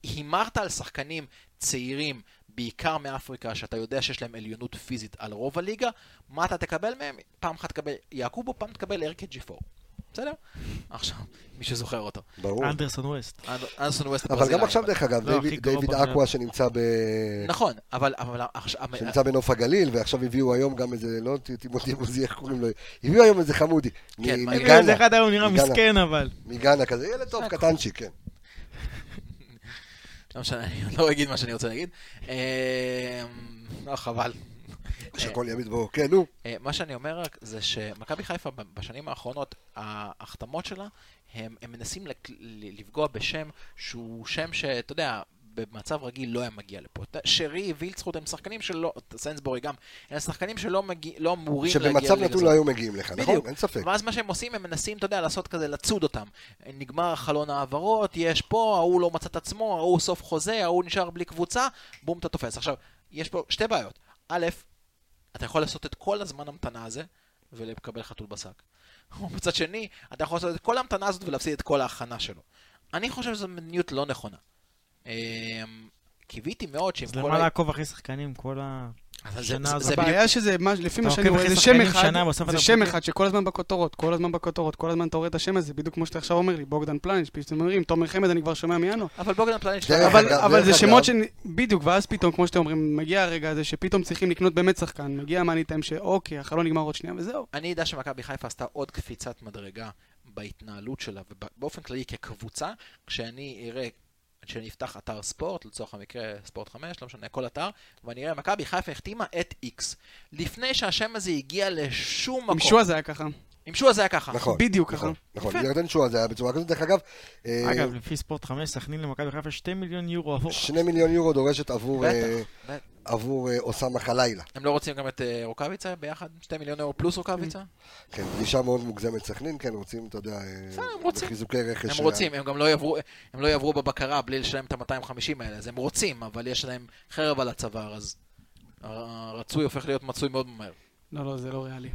הימרת על שחקנים צעירים, בעיקר מאפריקה, שאתה יודע שיש להם עליונות פיזית על רוב הליגה, מה אתה תקבל מהם? פעם אחת תקבל יעקובו, פעם תקבל אריק אג'יפור. בסדר? עכשיו, מי שזוכר אותו. ברור. אנדרסון ווסט. אנד- אנסון ווסט אבל גם עכשיו, דרך אגב, לא, דיוויד-. אקווה שנמצא ב... נכון, אבל... אבל עכשיו- שנמצא בנוף הגליל, ועכשיו הביאו היום גם איזה, לא טימותי מוזי, איך קוראים לו? הביאו היום איזה חמודי. כן, מגאנה, זה אחד היום נראה. מסכן, אבל. מגאנה כזה, ילד טוב, קטנצ'יק, כן. לא משנה, אני לא אגיד מה שאני רוצה להגיד. אה, לא, חבל. שהכל יעמיד בו, כן, נו. אה, מה שאני אומר רק זה שמכבי חיפה בשנים האחרונות, ההחתמות שלה, הם, הם מנסים לפגוע בשם שהוא שם שאתה יודע, במצב רגיל לא היה מגיע לפה. שרי וילצחוט הם שחקנים שלא, סנסבורי גם, הם שחקנים שלא מגיע, לא אמורים להגיע שבמצב לליגה נתון הזאת. לא היו מגיעים לך, נכון? בדיוק. אין ספק. ואז מה שהם עושים, הם מנסים, אתה יודע, לעשות כזה, לצוד אותם. נגמר חלון העברות, יש פה, ההוא לא מצא את עצמו, ההוא סוף חוזה, ההוא נשאר בלי קבוצה, בום, אתה תופס. עכשיו, יש פה שתי בעיות. א', אתה יכול לעשות את כל הזמן המתנה הזה, ולקבל חתול בשק. מצד שני, אתה יכול לעשות את כל ההמתנה הזאת ולהפסיד את כל ההכנה שלו. אני חושב שזו מדיניות לא נכונה. אמ, קיוויתי מאוד אז כל... למה ה- לעקוב אחרי שחקנים כל ה... הבעיה שזה, לפי מה שאני רואה, זה שם אחד, זה שם. אחד שכל הזמן בכותרות, כל הזמן בכותרות, כל הזמן אתה רואה את השם הזה, בדיוק כמו שאתה עכשיו אומר לי, בוגדן פלניץ', פתאום אומרים, תומר חמד אני כבר שומע מינואר. אבל בוגדן פלניץ' אבל, זה שמות ש... בדיוק, ואז פתאום, כמו שאתם אומרים, מגיע הרגע הזה שפתאום צריכים לקנות באמת שחקן, מגיע המאני טיים שאוקיי, החלון נגמר עוד שנייה וזהו. אני יודע שמכבי חיפה עשתה עוד קפיצת מדרגה בהתנהלות שלה ובאופן כללי כקבוצה, כשאני אראה, כשאני אפתח אתר ספורט, לצורך המקרה ספורט 5, לא משנה, כל אתר, ואני אראה, מכבי חיפה החתימה את איקס. לפני שהשם הזה הגיע לשום מקום. עם שועה זה היה ככה. עם שועה זה היה ככה. נכון. בדיוק נכון, ככה. נכון. יפה. ירדן שועה זה היה בצורה כזאת. דרך אגב, אה, אגב, לפי ספורט 5, סכנין למכבי חיפה 2 מיליון יורו עבור. שני מיליון יורו דורשת עבור, אה, בטח. בטח. עבור אה, אוסאמה חלילה. הם לא רוצים גם את אה, רוקאביצה ביחד? 2 מיליון אירו פלוס רוקאביצה? כן, פגישה מאוד מוגזמת סכנין, כן, רוצים, אתה יודע, אה, בסדר, הם רוצים. בחיזוקי רכש. הם רוצים, הם גם לא יעברו, הם לא יעברו בבקרה בלי לשלם את ה-250 האלה, אז הם רוצים, אבל יש להם חרב על הצוואר, אז הרצוי הופך להיות מצוי מאוד מהר. לא, לא, זה לא ריאלי.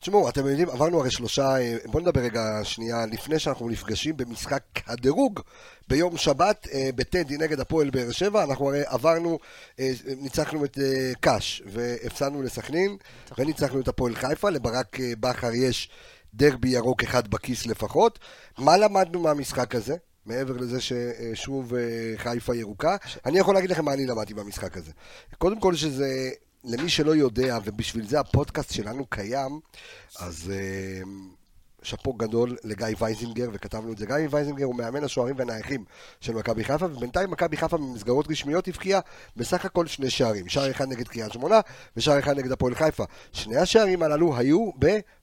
תשמעו, אתם יודעים, עברנו הרי שלושה, אה, בואו נדבר רגע שנייה, לפני שאנחנו נפגשים במשחק הדירוג ביום שבת אה, בטדי נגד הפועל באר שבע, אנחנו הרי עברנו, אה, ניצחנו את קאש והפסדנו לסכנין, וניצחנו את הפועל חיפה, לברק בכר יש דרבי ירוק אחד בכיס לפחות. מה למדנו מהמשחק הזה? מעבר לזה ששוב חיפה ירוקה, אני יכול להגיד לכם מה אני למדתי מהמשחק הזה. קודם כל שזה, למי שלא יודע, ובשביל זה הפודקאסט שלנו קיים, אז אה, שאפו גדול לגיא וייזינגר, וכתבנו את זה. גיא וייזינגר הוא מאמן השוערים והנייחים של מכבי חיפה, ובינתיים מכבי חיפה במסגרות רשמיות הבקיעה בסך הכל שני שערים. שער אחד נגד קריית שמונה, ושער אחד נגד הפועל חיפה. שני השערים הללו היו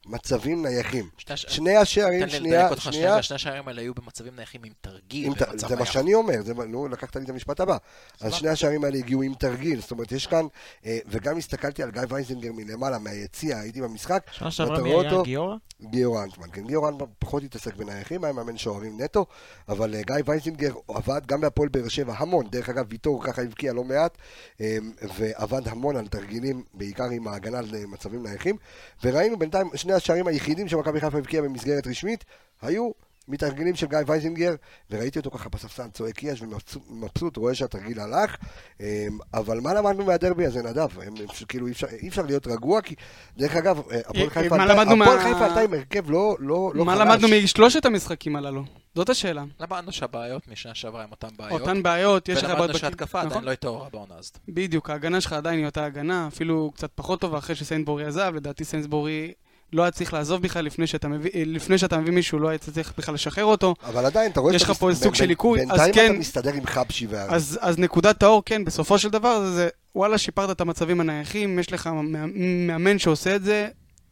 במצבים נייחים. שני הש- שני השערים, שנייה, שנייה, שני השערים האלה היו במצבים נייחים עם תרגיל עם ת- במצב זה מה. שאני אומר, זה, מה- נו, לקחת לי את המשפט הבא. אז. שני השערים האלה הגיעו עם תרגיל, זאת אומרת, יש כאן, אה, וגם הסתכלתי על גיא וייזינגר מלמעלה, מהיציע, הייתי במשחק, שנה שעברה מי רואה היה? גיורא? גיורא אנטמן, כן, גיורא אנטמן פחות התעסק בנייחים, היה מאמן שוערים נטו, אבל אה, גיא וייזינגר עבד גם בהפועל באר שבע המון, דרך אגב, ויטור ככה הבקיע לא מעט, אה, ועבד המון על תרגילים, בעיקר עם ההגנה על אה, נייחים, וראינו בינתיים שני השערים היחידים שמכבי חיפה הבקיעה במסגרת רשמית, היו מתרגילים של גיא וייזינגר, וראיתי אותו ככה בספסל צועק יש ומבסוט, רואה שהתרגיל הלך, אה, אבל מה למדנו מהדרבי הזה, נדב? הם, הם, כאילו אי אפשר, אי אפשר להיות רגוע, כי דרך אגב, אה, הפועל אה, חיפה מה עלתה- למדנו הפועל מה- חיפה עלתה עם הרכב לא לא- לא מה חלש. למדנו משלושת המשחקים הללו? זאת השאלה. למדנו שהבעיות משנה שעברה הם אותן בעיות. אותן בעיות, יש לך בעיות... ולמדנו שההתקפה עדיין נכון. לא התעוררה בעונה הזאת. בדיוק, ההגנה שלך עדיין היא אותה הגנה, אפילו קצת פחות טובה אחרי שסיינסבורי עזב, לדעתי סיינסבורי לא היה צריך לעזוב בכלל לפני שאתה מביא, אה, לפני שאתה מביא מישהו, לא היית צריך בכלל לשחרר אותו. אבל עדיין, אתה רואה יש שאתה לך פה סוג של ליקוי, אז בינתיים כן. אתה מסתדר עם חבשי והרי. אז, אז נקודת האור, כן, בסופו של דבר זה, זה וואלה, שיפרת את המצבים הנייחים, יש לך מאמן- שעושה את זה,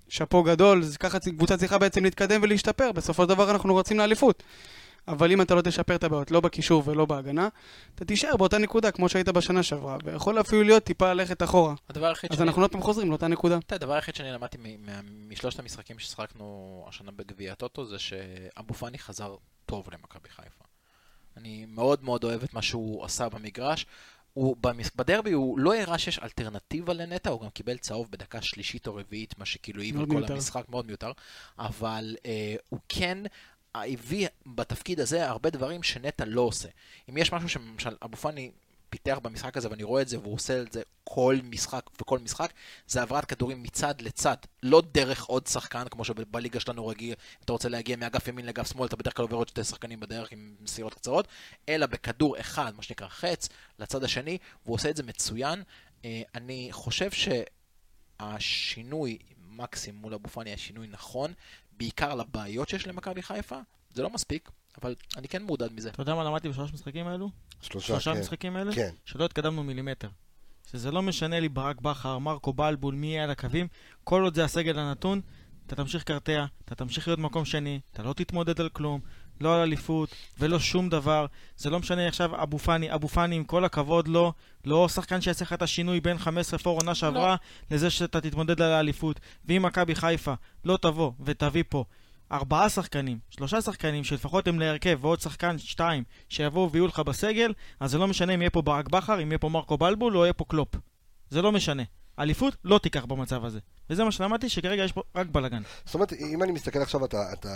שאפו גדול, ככה קבוצה צריכה בעצם להתקדם ולהשתפר, בסופו של דבר אנחנו רצים לאליפות. אבל אם אתה לא תשפר את הבעיות, לא בקישור ולא בהגנה, אתה תישאר באותה נקודה כמו שהיית בשנה שעברה, ויכול אפילו להיות טיפה ללכת אחורה. הדבר היחיד אז שאני... אנחנו עוד פעם חוזרים לאותה נקודה. אתה הדבר היחיד שאני למדתי משלושת המשחקים ששחקנו השנה בגביע הטוטו זה שאבו פאני חזר טוב למכבי חיפה. אני מאוד מאוד אוהב את מה שהוא עשה במגרש. הוא במס... בדרבי הוא לא הראה שיש אלטרנטיבה לנטע, הוא גם קיבל צהוב בדקה שלישית או רביעית, מה שכאילו העיב על כל מיותר. המשחק, מאוד מיותר, אבל אה, הוא כן הביא בתפקיד הזה הרבה דברים שנטע לא עושה. אם יש משהו שלמשל אבו פאני פיתח במשחק הזה, ואני רואה את זה, והוא עושה את זה כל משחק וכל משחק, זה העברת כדורים מצד לצד, לא דרך עוד שחקן, כמו שבליגה שלנו רגיל, אם אתה רוצה להגיע מאגף ימין לאגף שמאל, אתה בדרך כלל עובר עוד שתי שחקנים בדרך עם מסירות קצרות, אלא בכדור אחד, מה שנקרא חץ, לצד השני, והוא עושה את זה מצוין. אה, אני חושב שהשינוי, מקסים מול אבו פאני, היה שינוי נכון, בעיקר לבעיות שיש למכבי חיפה, זה לא מספיק, אבל אני כן מעודד מזה. אתה יודע מה למדתי בשלוש משחקים האלו? שלושה, שלושה כן. משחקים האלה? כן. שלא התקדמנו מילימטר. שזה לא משנה לי ברק בכר, מרקו בלבול, מי יהיה על הקווים, כל עוד זה הסגל הנתון, אתה תמשיך קרטע, אתה תמשיך להיות מקום שני, אתה לא תתמודד על כלום, לא על אליפות ולא שום דבר. זה לא משנה עכשיו אבו פאני, אבו פאני עם כל הכבוד לו, לא שחקן שיעשה לך את השינוי בין 15 פור עונה שעברה לזה שאתה תתמודד על האליפות. ואם מכבי חיפה לא תבוא ותביא פה ארבעה שחקנים, שלושה שחקנים שלפחות הם להרכב ועוד שחקן, שתיים, שיבואו ויהיו לך בסגל, אז זה לא משנה אם יהיה פה ברק בכר, אם יהיה פה מרקו בלבול או יהיה פה קלופ. זה לא משנה. אליפות לא תיקח במצב הזה. וזה מה שלמדתי, שכרגע יש פה רק בלאגן. זאת אומרת, אם אני מסתכל עכשיו, אתה, אתה...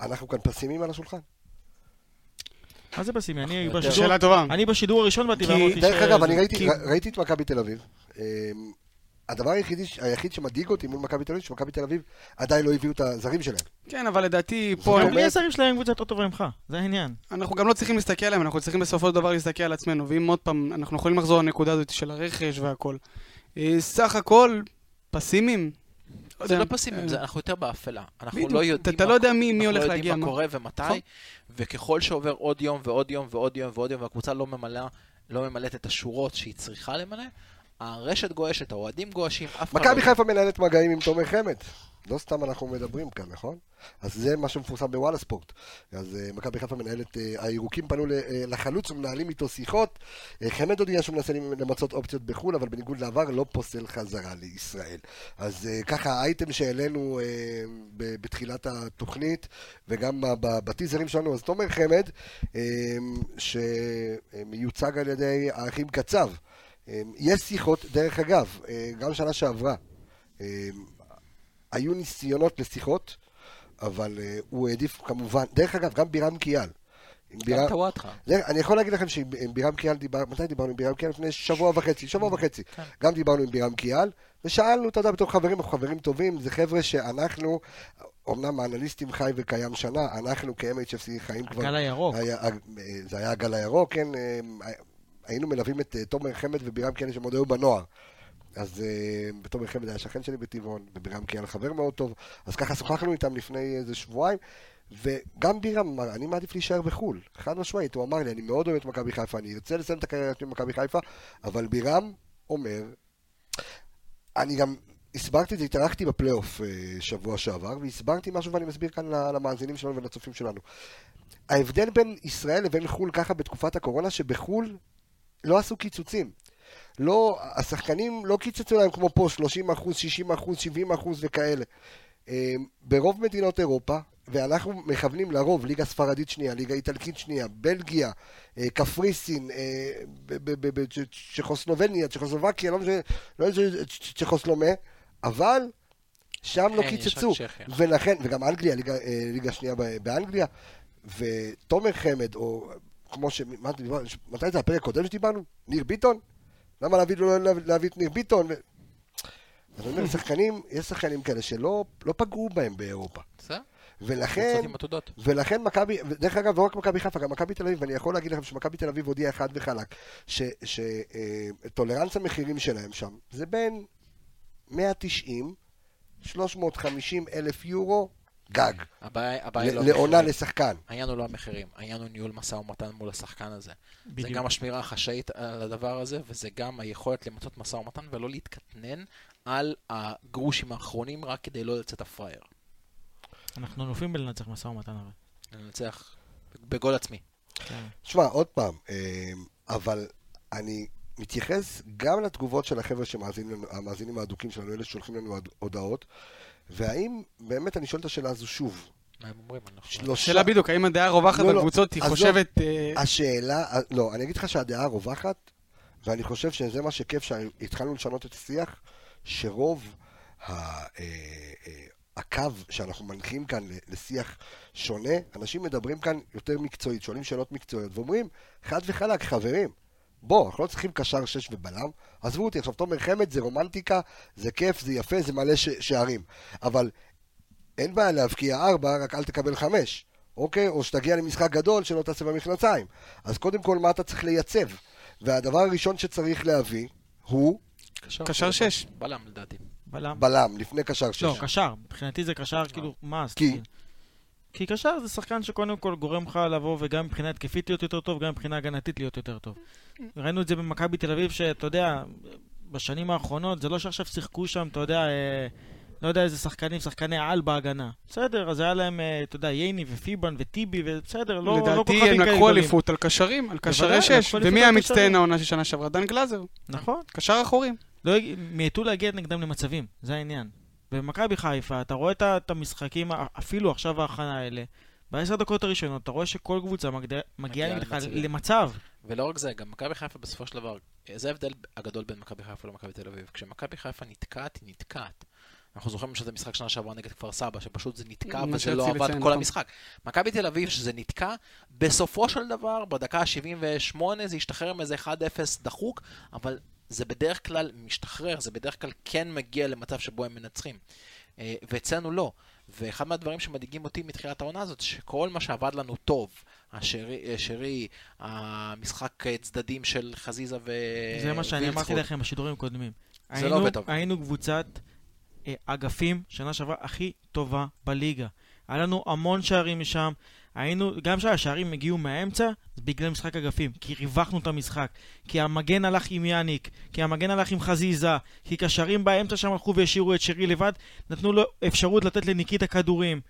אנחנו כאן פסימיים על השולחן? מה זה פסימי? אני יותר. בשידור... שאלה טובה. אני בשידור הראשון באתי כי- ואמרתי דרך אגב, אני ראיתי, כי- ראיתי את מכבי תל אביב. אמ, הדבר היחידי, היחיד שמדאיג אותי מול מכבי תל אביב, שמכבי תל אביב עדיין לא הביאו את הזרים שלהם. כן, אבל לדעתי פה... גם בלי השרים שלהם קבוצה יותר טובה ממך, זה העניין. אנחנו גם לא צריכים להסתכל עליהם, אנחנו צריכים בסופו של דבר להסתכל על עצמנו. ואם עוד פעם, אנחנו יכולים לחזור לנקודה הזאת של הרכש והכל. אה, סך הכל, פסימיים. זה יודע, לא פסימיים, אה, זה- אנחנו יותר באפלה. אנחנו. לא יודעים אתה מה- לא יודע מי- מי אנחנו הולך לא להגיע, יודעים מה. קורה ומתי, נכון. וככל שעובר עוד יום ועוד יום ועוד יום ועוד יום והקבוצה לא לא ממלאת את השורות שהיא צריכה למלא, הרשת גועשת, האוהדים גועשים, אף אחד מכבי לא... חיפה מנהלת מגעים עם תומר חמד. לא סתם אנחנו מדברים כאן, נכון? אז זה מה שמפורסם בוואלה ספורט. אז uh, מכבי חיפה מנהלת, uh, הירוקים פנו uh, לחלוץ ומנהלים איתו שיחות. Uh, חמד הודיע שהוא מנסה למצות אופציות בחו"ל, אבל בניגוד לעבר לא פוסל חזרה לישראל. אז uh, ככה האייטם שהעלינו uh, בתחילת התוכנית, וגם בטיזרים שלנו, אז תומר חמד, uh, שמיוצג על ידי האחים קצב. Uh, יש שיחות, דרך אגב, uh, גם שנה שעברה. היו ניסיונות לשיחות, אבל uh, הוא העדיף כמובן, דרך אגב, גם בירם קיאל. בירם- טוואטחה. אני יכול להגיד לכם שעם עם בירם קיאל דיבר, מתי דיברנו עם בירם קיאל? לפני שבוע וחצי, שבוע וחצי. כן. גם דיברנו עם בירם קיאל, ושאלנו, אתה יודע, בתור חברים, אנחנו חברים טובים, זה חבר'ה שאנחנו, אמנם האנליסטים חי וקיים שנה, אנחנו כ-MHFC חיים כבר... הגל הירוק. היה, אה, זה היה הגל הירוק, כן, אה, היינו מלווים את אה, תומר חמד ובירם קיאל שהם עוד היו בנוער. אז אה, בתומר חמד היה שכן שלי בטבעון, ובירם קיאל חבר מאוד טוב, אז ככה שוחחנו איתם לפני איזה שבועיים, וגם בירם אמר, אני מעדיף להישאר בחו"ל, חד משמעית, הוא אמר לי, אני מאוד אוהב את מכבי חיפה, אני ארצה לסיים את הקריירה שלי במכבי חיפה, אבל בירם אומר, אני גם הסברתי את זה, התארחתי בפלייאוף אה, שבוע שעבר, והסברתי משהו ואני מסביר כאן למאזינים שלנו ולצופים שלנו. ההבדל בין ישראל לבין חו"ל ככה בתקופת הקורונה, שבחו"ל לא עשו קיצוצים. לא, השחקנים לא קיצצו להם כמו פה 30 אחוז, 60 אחוז, 70 אחוז וכאלה. אה, ברוב מדינות אירופה, ואנחנו מכוונים לרוב, ליגה ספרדית שנייה, ליגה איטלקית שנייה, בלגיה, אה, קפריסין, אה, צ'כוסלובניה, צ'כוסלובקיה, לא משנה, לא משנה, צ'כוסלומה, אבל שם לא כן, קיצצו. ולכן, וגם אנגליה, ליגה, ליגה שנייה באנגליה, ותומר חמד, או כמו ש... מתי זה הפרק הקודם שדיברנו? ניר ביטון? למה להביא, לא להביא, להביא את ניר ביטון? ו... אז אני אומר, שחקנים, יש שחקנים כאלה שלא לא פגעו בהם באירופה. ולכן. ולכן מכבי, דרך אגב, לא רק מכבי חיפה, גם מכבי תל אביב, ואני יכול להגיד לכם שמכבי תל אביב הודיעה חד וחלק, שטולרנס המחירים שלהם שם, זה בין 190, 350 אלף יורו, גג, הבעיה הבעיה היא לא לעונה המחירים. לשחקן. העניין הוא לא המחירים, העניין הוא ניהול משא ומתן מול השחקן הזה. זה בדיוק. גם השמירה החשאית על הדבר הזה, וזה גם היכולת למצות משא ומתן ולא להתקטנן על הגרושים האחרונים רק כדי לא לצאת הפראייר. אנחנו אלופים בלנצח משא ומתן הרי. לנצח בגול עצמי. שמע, עוד פעם, אה, אבל אני מתייחס גם לתגובות של החבר'ה שמאזינים האדוקים שלנו, אלה ששולחים לנו הוד- הודעות, והאם, באמת, אני שואל את השאלה הזו שוב. מה הם אומרים? אני לא חושב. שלושה... שאלה בדיוק, האם הדעה הרווחת לא, לא, בקבוצות היא. חושבת... אה, השאלה, לא, אני אגיד לך שהדעה הרווחת, ואני חושב שזה מה שכיף שהתחלנו לשנות את השיח, שרוב ה, אה, אה, הקו שאנחנו מנחים כאן לשיח שונה, אנשים מדברים כאן יותר מקצועית, שואלים שאלות מקצועיות, ואומרים, חד וחלק, חברים, בוא, אנחנו לא צריכים קשר שש ובלם, עזבו אותי, עכשיו תומר חמד זה רומנטיקה, זה כיף, זה יפה, זה מלא ש- שערים, אבל אין בעיה להבקיע ארבע, רק אל תקבל חמש, אוקיי? או שתגיע למשחק גדול שלא תעשה במכנסיים. אז קודם כל, מה אתה צריך לייצב? והדבר הראשון שצריך להביא הוא קשר שש. בלם לדעתי. בלם. בלם, לפני קשר שש. לא, קשר. מבחינתי זה קשר כאילו מאסט. כי? כי קשר זה שחקן שקודם כל גורם לך לבוא וגם מבחינה התקפית להיות יותר טוב, גם מבחינה הגנתית להיות יותר טוב. ראינו את זה במכבי תל אביב, שאתה יודע, בשנים האחרונות, זה לא שעכשיו שיחקו שם, אתה יודע, אה, לא יודע איזה שחקנים, שחקני על בהגנה. בסדר, אז היה להם, אה, אתה יודע, ייני ופיבן וטיבי, ובסדר, לא, לא לדעתי כוכבים הם כאלה לקחו גדולים. אליפות על קשרים, על קשרי שש. לקחו ומי על המצטיין קשרים. העונה של שנה שעברה? דן גלאזר. נכון. קשר אחורי. לא, מיעטו להגיע נגדם למצבים, זה העניין. במכבי חיפה, אתה רואה את המשחקים, אפילו עכשיו ההכנה האלה, בעשר דקות הראשונות, אתה רואה שכל קבוצה מגיעה למצבים. למצב. ולא רק זה, גם מכבי חיפה בסופו של דבר, זה ההבדל הגדול בין מכבי חיפה למכבי תל אביב. כשמכבי חיפה נתקעת, היא נתקעת. אנחנו זוכרים שזה משחק שנה שעברה נגד כפר סבא, שפשוט זה נתקע וזה לא עבד כל נכון. המשחק. מכבי תל אביב, שזה נתקע, בסופו של דבר, בדקה ה-78 זה השתחרר עם איזה 1-0 דחוק, אבל זה בדרך כלל משתחרר, זה בדרך כלל כן מגיע למצב שבו הם מנצחים. אה, ואצלנו לא. ואחד מהדברים שמדאיגים אותי מתחילת העונה הזאת, שכל מה שעבד לנו טוב, השרי, אה, שרי המשחק צדדים של חזיזה ו... זה מה שאני אמרתי. לכם בשידורים קודמים. זה לא היינו- עובד טוב. היינו קבוצת אה, אגפים שנה שעברה הכי טובה בליגה. היה לנו המון שערים משם. היינו, גם כשהשערים הגיעו מהאמצע, זה בגלל משחק אגפים. כי ריווחנו את המשחק. כי המגן הלך עם יאניק. כי המגן הלך עם חזיזה. כי קשרים באמצע שם הלכו והשאירו את שרי לבד. נתנו לו אפשרות לתת לניקית הכדורים.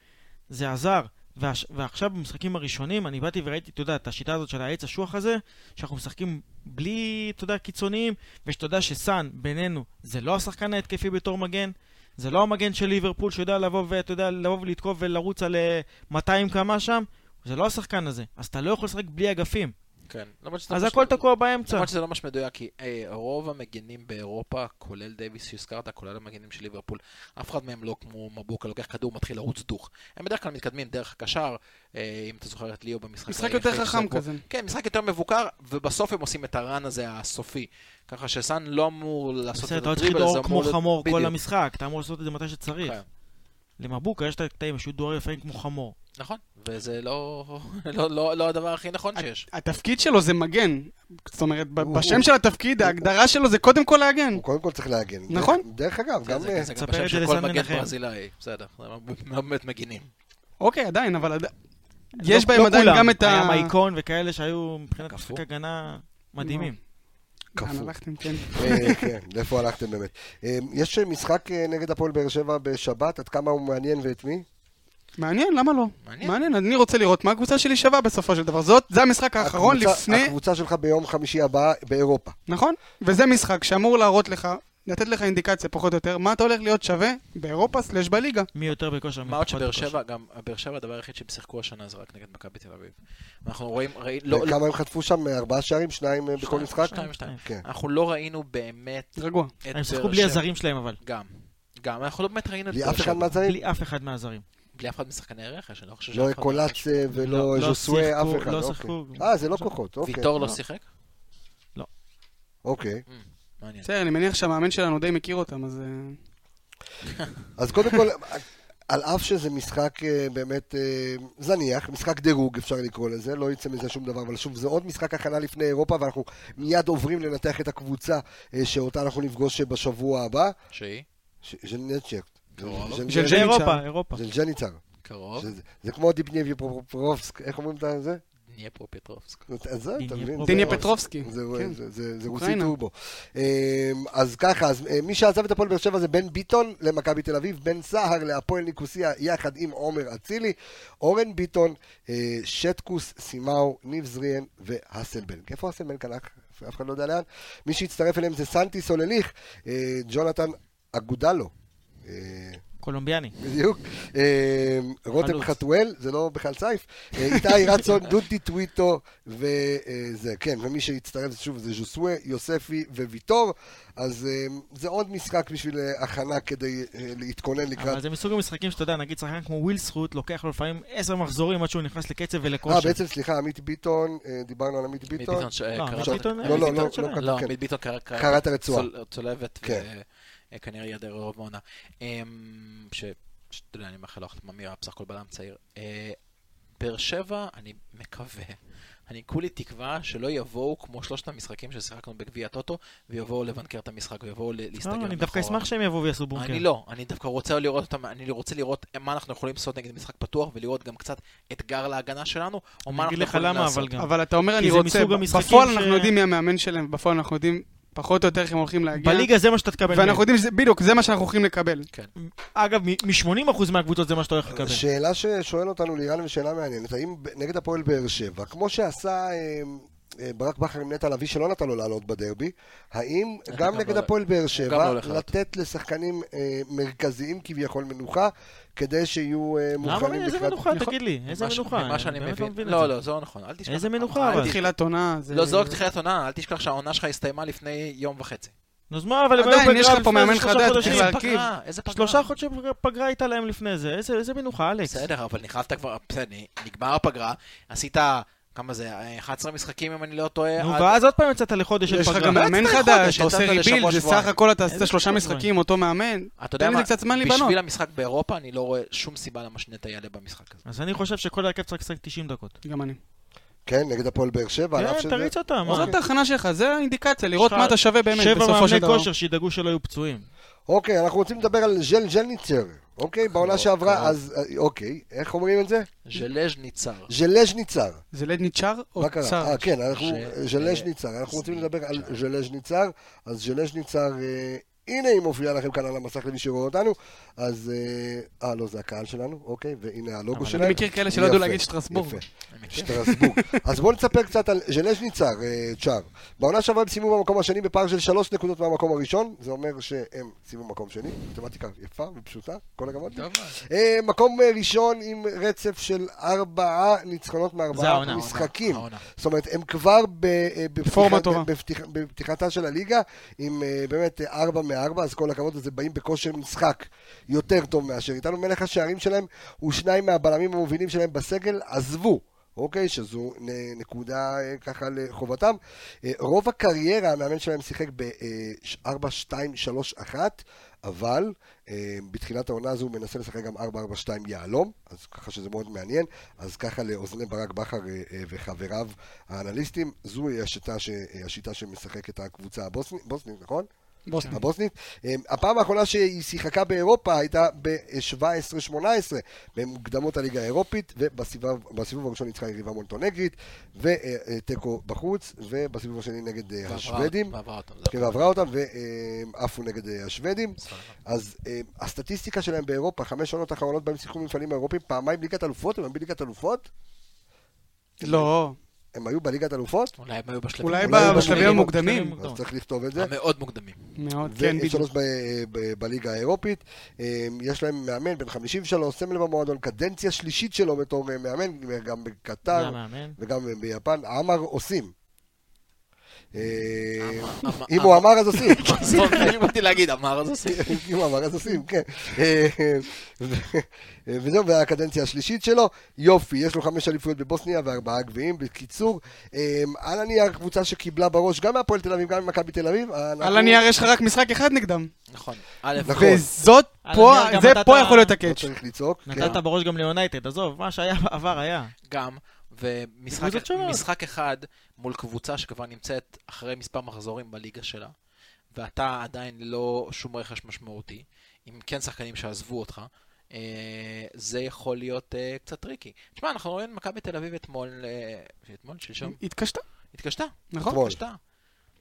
זה עזר. והש... ועכשיו במשחקים הראשונים, אני באתי וראיתי, אתה יודע, את השיטה הזאת של העץ אשוח הזה, שאנחנו משחקים בלי, אתה יודע, קיצוניים, ושאתה יודע שסאן, בינינו, זה לא השחקן ההתקפי בתור מגן, זה לא המגן של ליברפול שיודע לבוא ואתה יודע, לבוא ולתקוף ולרוץ על אה, 200 כמה שם, זה לא השחקן הזה. אז אתה לא יכול לשחק בלי אגפים. כן. אז הכל תקוע באמצע. למרות שזה לא ממש מדויק, כי אה, רוב המגנים באירופה, כולל דייוויס שהזכרת, כולל המגנים של ליברפול, אף אחד מהם לא כמו מבוקה, לוקח כדור, מתחיל לרוץ דוך. הם בדרך כלל מתקדמים דרך הקשר, אה, אם אתה זוכר את ליאו במשחק. משחק יותר חכם. כזה. כן, משחק יותר מבוקר, ובסוף הם עושים את הרן הזה הסופי. ככה שסאן לא אמור לעשות בסדר, את אתה לא צריך הדריבל, זה לדור כמו אמור... חמור כל. המשחק, אתה אמור לעשות את זה מתי שצריך. כן. למבוקה יש את הקטעים שהוא דוהר לפעמים כמו חמור. נכון, וזה לא, לא, לא, לא הדבר הכי נכון שיש. התפקיד שלו זה מגן. זאת אומרת, הוא- בשם הוא- של התפקיד, ההגדרה שלו זה קודם כל להגן. הוא קודם כל צריך להגן. נכון. דרך- דרך אגב, זה- גם... זה- אה, זה גם תספר בשם זה של כל מגן. ברזילאי, בסדר, זה באמת מגינים. אוקיי, עדיין, אבל עד- יש לא- בהם לא עדיין כולם. גם את ה... היה מייקון וכאלה שהיו מבחינת. משחק הגנה מדהימים. קפוא. הלכתם, כן. אה, כן, לאיפה הלכתם באמת? אה, יש משחק נגד הפועל באר שבע בשבת, עד כמה הוא מעניין ואת מי? מעניין, למה לא? מעניין. מעניין, אני רוצה לראות מה הקבוצה שלי שווה בסופו של דבר. זאת, זה המשחק האחרון הקבוצה- לפני... הקבוצה שלך ביום חמישי הבא באירופה. נכון? וזה משחק שאמור להראות לך, לתת לך אינדיקציה פחות או יותר, מה אתה הולך להיות שווה באירופה סלש בליגה. מי יותר בכושר, מי מה עוד שבאר בכושר. שבע, גם באר שבע הדבר היחיד שהם שיחקו השנה זה רק נגד מכבי תל אביב. אנחנו רואים, ראי, לא, לא, וכמה הם חטפו שם? ארבעה שערים? שניים אה, בכל שניים, משחק? שניים ושתיים. כן. אנחנו לא ראינו באמת רגוע. הם שיחקו בלי. הזרים שלהם אבל. גם. גם, אנחנו לא באמת ראינו את בלי באר אף אחד. מהזרים? בלי אף אחד מהזרים. בלי אף אחד משחקני רכש, אני לא חושב לא שאף אחד קולאץ אה, ולא לא- לא ז'וסואה, אף אחד. לא אוקיי. שיחקו. אה, זה לא כוחות, אוקיי. ויטור לא לא. שיחק? אוקיי. מעניין. בסדר, אני מניח שהמאמן שלנו די מכיר אותם, אז... אה, אז קודם כל, על אף שזה משחק אה, באמת אה, זניח, משחק דירוג אפשר לקרוא לזה, לא יצא מזה שום דבר, אבל שוב, זה עוד משחק הכנה לפני אירופה, ואנחנו מיד עוברים לנתח את הקבוצה שאותה אנחנו נפגוש בשבוע הבא. שהיא? ש- ז'נצ'ק. זה אירופה, אירופה. ז'נצ'ניצר. קרוב. זה כמו דיפניאבי פרופרובסק, איך אומרים את זה? אז אתה מבין? דניה זה- פטרובסקי. זה-. זה- זה זה רוסי. טורבו. אמ, אז ככה, אז אה, מי שעזב את הפועל באר שבע זה בן ביטון למכבי תל אביב, בן סהר להפועל ניקוסיה יחד עם עומר אצילי, אורן ביטון, אה, שטקוס, סימאו, ניב זריאן והסלבנק. איפה הסלבנק הלך? אף אחד לא יודע לאן. מי שהצטרף אליהם זה סנטי סולליך, אה, ג'ונתן אגודלו. אה, קולומביאני. בדיוק. אה, רותם. חתואל, זה לא בכלל סייף. אה, איתי רצון, דודי טוויטו, וזה, כן, ומי שהצטרף שוב זה ז'וסווה, יוספי וויטור. אז אה, זה עוד משחק בשביל אה, הכנה כדי אה, להתכונן לקראת... אבל זה מסוג המשחקים שאתה יודע, נגיד שחקן כמו וויל זכות, לוקח לו לפעמים עשר מחזורים עד שהוא נכנס לקצב אה, ולכושר. בעצם, סליחה, עמית ביטון, אה, דיברנו על עמית ביטון. ביטון ש- לא, קראת- עמית ביטון- לא, לא, עמית לא, ביטון. לא, לא, כן. עמית ביטון קראת. צול- צולבת, כן. וכנראה ייעדר רוב העונה. אמ, ש... שאתה יודע, אני מאחל לו החלטה מהירה, בסך הכל בלם צעיר. אה, באר שבע, אני מקווה. אני כולי תקווה שלא יבואו כמו שלושת המשחקים ששיחקנו בגביע הטוטו, ויבואו לבנקר את המשחק, ויבואו ל- להסתגר לא, אני דווקא מאחורה. אשמח שהם יבואו ויעשו בונקר. אני לא, אני דווקא רוצה לראות אותם, אני רוצה לראות מה אנחנו יכולים לעשות נגד משחק פתוח, ולראות גם קצת אתגר להגנה שלנו, או מה אני אגיד אנחנו לך יכולים למה, לעשות. אבל גם. אבל אתה אומר, אני רוצה, בפועל אנחנו יודעים מי המאמן שלהם, בפועל אנחנו יודעים פחות או יותר איך הם הולכים להגיע. בליגה זה מה שאתה תקבל. ואנחנו יודעים, שזה- בדיוק, זה מה שאנחנו הולכים לקבל. אגב, מ-80% מהקבוצות זה מה שאתה הולך לקבל. שאלה ששואל אותנו לירן ושאלה מעניינת, האם נגד הפועל באר שבע, כמו שעשה אה, ברק בכר עם נטע לביא שלא נתן לו לעלות בדרבי, האם גם נגד לא- הפועל באר שבע לא לעלות. לתת לשחקנים אה, מרכזיים כביכול מנוחה, כדי שיהיו אה, למה? מוכנים איזה לקראת... מנוחה? יכול- תגיד לי, איזה מנוחה? ממה שאני לא מבין, לא, זה. לא, זה לא נכון, אל תשכח. איזה מנוחה, אל אבל? תשכח- תחילת עונה, זה... לא, זו רק תחילת עונה, אל תשכח שהעונה שלך הסתיימה לפני יום וחצי. נו, אז מה, אבל הם עדיין, היו יש פגרה לך פה לפני מאמן איזה שלושה חדש, חודשים. צריך איזה להרכיב. פגרה, איזה פגרה. שלושה חודשי פגרה הייתה להם לפני זה. איזה איזה מנוחה, אלכס? בסדר, אבל נכנסת כבר, בסדר, נגמר הפגרה, עשית, כמה זה, 11 משחקים אם אני לא טועה. נו, עד- ואז עוד פעם יצאת לחודש של יש לך. גם מאמן חדש, אתה עושה ריבילד, זה. סך הכל אתה עשית שלושה משחקים, אותו מאמן. אתה יודע מה. בשביל המשחק באירופה אני לא רואה שום סיבה למה שנטע יעלה במשחק הזה. אז אני חושב שכל ההרכב צריך לשחק 90 דקות. גם אני. כן, נגד הפועל באר שבע, על אף כן, שזה... תריץ אותם. זאת ההכנה שלך, זה האינדיקציה, לראות מה אתה שווה באמת, שבע בסופו של מאמני דבר. כושר שידאגו שלא יהיו פצועים. אוקיי, אנחנו רוצים לדבר על ז'ל ז'לניצר. אוקיי, בעונה קרוב, שעברה, קרוב. אז... אה, אוקיי, איך אומרים את זה? ז'לז' ניצר. ז'לז' ניצר. זה לד ניצ'ר או מה קרה? צר? אה, כן, אנחנו, ז'לז' ניצר, אנחנו רוצים לדבר על. ז'לז' ניצר, אז ז'לז' ניצר, אה, הנה היא מופיעה לכם כאן על המסך למי שרואה אותנו, אז, אה, אה, לא, זה הקהל שלנו, אוקיי, והנה הלוגו שלהם. אני מכיר כאלה שלא ידעו להגיד שטרסבורג. יפה. שטרסבורג. אז בואו נספר קצת על ז'לז' ניצר, אה, צ'אר. בעונה שעברה הם סיימו במקום השני בפער של שלוש נקודות מהמקום הראשון, זה אומר שהם סיימו במקום שני, מתמטיקה יפה ופשוטה, כל הכבוד. אה, מקום ראשון עם רצף של ארבעה ניצחונות מארבעה משחקים. זאת אומרת, הם כבר בפתיחתה של הליגה, עם באמת ארבע מארבע, אז כל הכבוד, אז הם באים בכושר משחק יותר טוב מאשר איתנו. מלך השערים שלהם הוא שניים מהבלמים המובילים שלהם בסגל, עזבו. אוקיי, שזו נקודה אה, ככה לחובתם. אה, רוב הקריירה המאמן שלהם שיחק ב-4-2-3-1, אבל אה, בתחילת העונה הזו הוא מנסה לשחק גם 4-4-2 יהלום, אז ככה שזה מאוד מעניין. אז ככה לאוזני ברק בכר וחבריו האנליסטים, זוהי השיטה, השיטה שמשחקת הקבוצה הבוסנית, בוסנית, נכון? בוסטון. הבוסנית. אה, הפעם האחרונה שהיא שיחקה באירופה הייתה ב-17-18 במוקדמות הליגה האירופית, ובסיבוב בסיבוב הראשון ניצחה יריבה מונטונגרית, ותיקו בחוץ, ובסיבוב השני נגד אה, השוודים. ועברה אותם. כן, ועברה אותם, ועפו נגד אה, השוודים. אז אה, הסטטיסטיקה שלהם באירופה, חמש שנות האחרונות בהם שיחקו מפעלים אירופיים, פעמיים ליגת אלופות, הם היו בליגת אלופות? לא, הם היו בליגת אלופות? אולי הם היו בשלבים. אולי בשלבים בשלבים המוקדמים. מוקדמים. אז צריך לכתוב את זה. המאוד מוקדמים. מאוד, כן, בדיוק. ב- בליגה האירופית. אה, יש להם מאמן בן 53, סמל במועדון, קדנציה שלישית שלו בתור אה, מאמן, גם בקטר. וגם ביפן. עמר עושים. אה, אם הוא אמר אז עושים. אני באתי להגיד, אמר אז עושים. אם הוא אמר אז עושים, כן. אה, ו- וזהו, והקדנציה השלישית שלו, יופי, יש לו חמש אליפויות בבוסניה וארבעה גביעים. בקיצור, אה, על הנייר קבוצה שקיבלה בראש גם מהפועל תל אביב, גם ממכבי תל אביב. על הנייר יש לך רק משחק אחד נגדם. נכון. נכון. וזאת פה, זה נתת- פה יכול להיות לא ה catch. צריך לצעוק. כן. נתת בראש גם ליונייטד, עזוב, מה שהיה בעבר היה. גם, ומשחק אחד מול קבוצה שכבר נמצאת אחרי מספר מחזורים בליגה שלה, ואתה עדיין לא שום רכש משמעותי, עם כן שחקנים שעזבו אותך, אה, זה יכול להיות אה, קצת tricky. תשמע, אנחנו רואים את מכבי תל אביב אתמול, אה, אתמול, שלשום, התקשתה, התקשתה, נכון? התקשתה.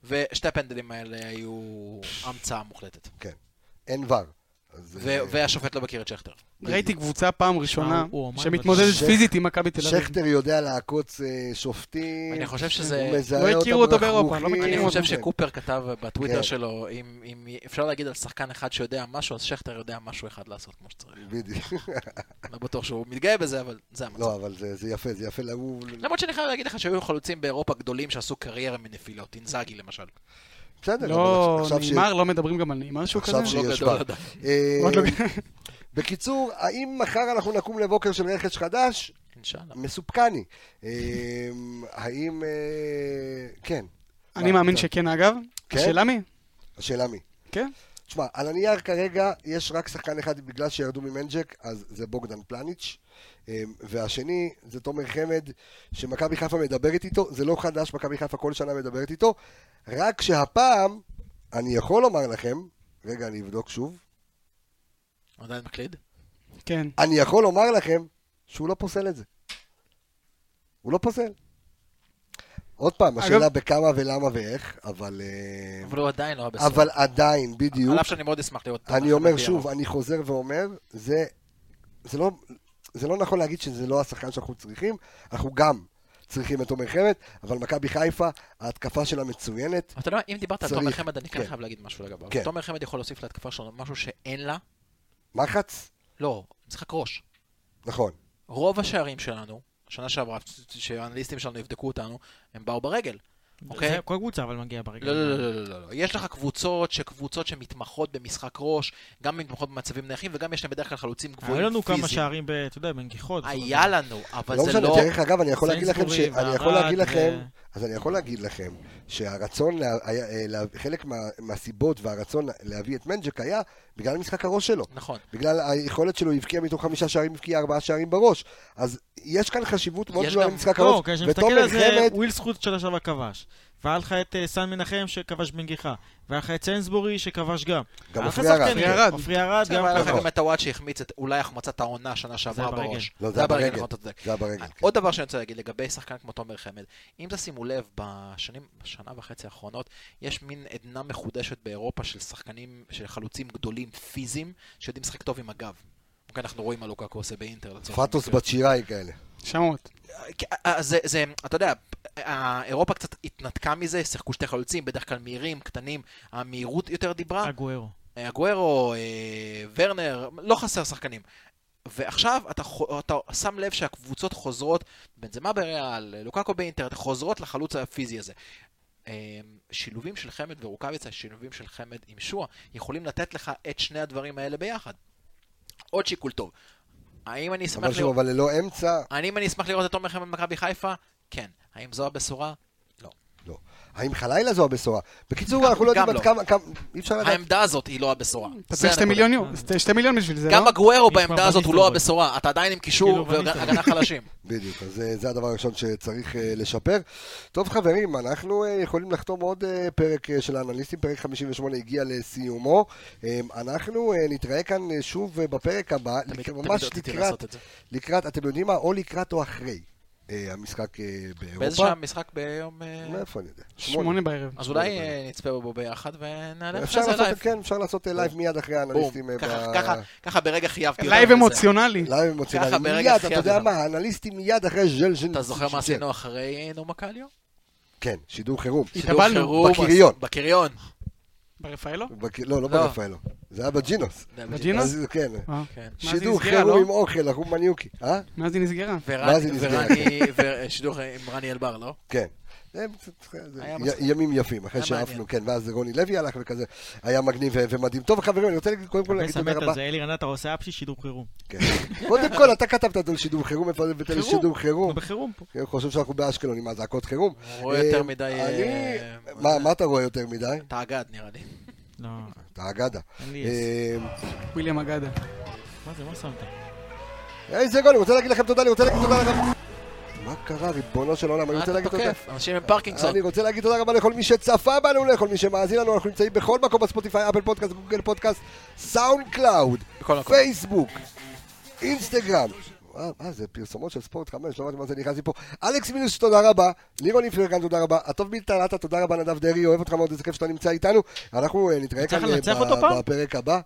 ושתי הפנדלים האלה היו המצאה מוחלטת. אין ור. אז, ו- אה, והשופט לא מכיר את שכטר. ראיתי קבוצה פעם ראשונה שמתמודדת פיזית עם מכבי תל אביב. שכטר יודע לעקוץ אה, שופטים. אני חושב הוא שזה... מזהה לא אותם הכירו אותו באירופה. לא מכירים אני. חושב שקופר כתב בטוויטר כן. שלו, אם, אם אפשר להגיד על שחקן אחד שיודע משהו, אז שכטר יודע משהו אחד לעשות כמו שצריך. בדיוק. לא בטוח שהוא מתגאה בזה, אבל זה המצב. לא, אבל זה זה יפה, זה יפה. למרות שאני חייב להגיד לך שהיו חלוצים באירופה גדולים שעשו קריירה מנפילות, אינזאגי למשל. בסדר, לא, עכשיו נאמר, לא מדברים גם על נאמר שהוא עכשיו כזה? לא שיש לא- בקיצור, האם מחר אנחנו נקום לבוקר של רכש חדש? אינשאללה. מסופקני. אה, האם... אה, כן. אני מאמין שכן אגב. כן? השאלה מי? השאלה מי. כן. תשמע, על הנייר כרגע יש רק שחקן אחד בגלל שירדו ממנג'ק, אז זה בוגדן פלניץ'. אה, והשני זה תומר חמד, שמכבי חיפה מדברת איתו, זה לא חדש, מכבי חיפה כל שנה מדברת איתו, רק שהפעם, אני יכול לומר לכם, רגע, אני אבדוק שוב, עדיין מקליד? כן. אני יכול לומר לכם שהוא לא פוסל את זה. הוא לא פוסל. עוד פעם, אגב- השאלה בכמה ולמה ואיך, אבל... אה, אבל הוא עדיין לא היה בסוף. אבל עדיין, בדיוק. על אף שאני מאוד אשמח לראות... אותו אני אומר. שוב, אני חוזר ואומר, זה, זה, לא, זה לא נכון להגיד שזה לא השחקן שאנחנו צריכים, אנחנו גם צריכים את תומר חמד, אבל מכבי חיפה, ההתקפה שלה מצוינת. אתה יודע אם דיברת על תומר חמד, אני כן כן. חייב להגיד משהו לגביו. כן. תומר חמד יכול להוסיף להתקפה שלנו משהו שאין לה. מחץ? לא, משחק ראש. נכון. רוב השערים שלנו, שנה שעברה, שהאנליסטים שלנו יבדקו אותנו, הם באו ברגל. אוקיי? זה כל קבוצה אבל מגיע ברגע. לא, לא, לא, לא, לא, לא. יש לך קבוצות שקבוצות שמתמחות במשחק ראש, גם מתמחות במצבים נייחים, וגם יש להם בדרך כלל חלוצים גבוהים היו לנו כמה פיזיים. שערים, ב- אתה יודע, בנגיחות. היה לנו, אבל לא זה משנה, לא... דרך אגב, אני יכול להגיד לכם, ש... אני יכול להגיד לכם, ו- אז אני יכול להגיד לכם, שהרצון, לה... היה, אה, לה... חלק מה... מהסיבות והרצון להביא את מנג'ק היה בגלל משחק הראש שלו. נכון. בגלל היכולת שלו, הבקיע מתוך חמישה שערים, הבקיע ארבעה שערים בראש. אז יש כאן חשיבות מאוד יש גדולה גם- למשחק לא, הראש. כשאני מסתכל על זה, וויל זכות שנה שעברה כבש. והיה לך את אה, סן מנחם שכבש בנגיחה. והיה לך את סיינסבורי שכבש גם. גם עופרי ארד. עופרי ארד. גם היה לך. גם את הוואט שהחמיץ את אולי החמצת העונה שנה שעברה. בראש. לא, זה היה ברגל. זה היה ברגל. עוד דבר שאני רוצה להגיד לגבי שחקן כמו תומר חמד, אם תשימו לב, בשנים, בשנה וחצי האחרונות, יש מין עדנה מחודשת באירופה של שחקנים, של חלוצים גדולים פיזיים, שיודעים לשחק טוב עם הגב. אוקיי, אנחנו רואים מה לוקקו עושה באינטר. פטוס. בת שיראי כאלה. שמות. אה, זה, זה, אתה יודע, אירופה קצת התנתקה מזה, שיחקו שתי חלוצים, בדרך כלל מהירים, קטנים, המהירות יותר דיברה. אגוארו. אגוארו, אה, ורנר, לא חסר שחקנים. ועכשיו אתה, אתה שם לב שהקבוצות חוזרות, בנזמה בריאל, לוקקו באינטר, חוזרות לחלוץ הפיזי הזה. אה, שילובים של חמד ורוקאביצה, שילובים של חמד עם שועה, יכולים לתת לך את שני הדברים האלה ביחד. עוד שיקול טוב. האם אני אבל אשמח שוב, לראות... אבל ללא אמצע, האם אני אשמח לראות את תומר חמד במכבי חיפה? כן. האם זו הבשורה? לא. לא. האם חלילה זו הבשורה? בקיצור, אנחנו לא גם יודעים עד כמה, כמה- אי אפשר לדעת. העמדה הזאת היא לא הבשורה. אתה צריך שתי. מיליון יורו, שתי מיליון בשביל זה, גם לא? אגוארו נשמע בעמדה הזאת הוא לא. הבשורה. אתה עדיין עם קישור כאילו. והגנה חלשים. בדיוק, אז אה, זה הדבר הראשון שצריך אה, לשפר. טוב חברים, אנחנו אה, יכולים לחתום עוד פרק של האנליסטים, פרק 58 הגיע לסיומו. אה, אנחנו אה, נתראה כאן שוב בפרק הבא, ממש לקראת, אתם יודעים מה? או לקראת או אחרי המשחק אה, באיזה באירופה. שעה משחק ביום... אה, מאיפה אני יודע? שמונה בערב. אז אולי אה, נצפה בו ביחד ונעלה אחרי זה live. כן, אפשר לעשות אה, live מיד אחרי. האנליסטים. אה, ככה- ברגע חייבתי. live. אמוציונלי. live אמוציונלי. מיד, אתה יודע. מה, האנליסטים מיד אחרי ז"ל ז"ל. אתה זוכר מה עשינו אחרי נו מקליו? כן, שידור חירום. התאבלנו. בקריון. בקריון. ברפאלו? לא, לא לא. ברפאלו. זה היה בג'ינוס. בג'ינוס? כן. אה. כן. מה, זה שידור חירום לא? עם אוכל, אנחנו מניוקי. אה? מאז היא נסגרה. מה זה נסגר? ורני, ושידור עם רני אלבר, לא? כן. זה- זה-. ימים יפים, אחרי שעפנו. כן, ואז רוני לוי הלך וכזה, היה מגניב ומדהים. טוב חברים, אני רוצה להגיד קודם כל להגיד תודה רבה. הזה, אלירן אתה עושה אפשי שידור חירום. כן. קודם כל, אתה כתבת על שידור חירום, איפה לי חירום. שידור חירום? בחירום פה. אני חושב שאנחנו באשקלון עם אזעקות חירום. רואה יותר אה, מדי... אני... אה, מה אתה רואה יותר מדי? אתה אגד נראה לי. לא, אתה אגדה. אה, וויליאם אגדה. מה זה, מה שמת? איזה גול, אני רוצה להגיד לכם תודה, אני רוצה להגיד תודה לכם. מה קרה, ריבונו של עולם, אני רוצה להגיד תודה. אנשים עם פרקינסון. אני רוצה להגיד תודה רבה לכל מי שצפה בנו, לכל מי שמאזין לנו, אנחנו נמצאים בכל מקום ב Spotify, Apple Podcast, Google Podcast, SoundCloud. פייסבוק, אינסטגרם. אה, מה זה פרסומות של ספורט 5, לא יודעת מה זה נכנס לי פה. אלכס מינוס, תודה רבה. לירון איפרגן, תודה רבה. הטוב בלטרתה, תודה רבה. נדב דרעי, אוהב אותך מאוד, איזה כיף שאתה נמצא איתנו. אנחנו אה, נתראה כאן אה? בפרק הבא.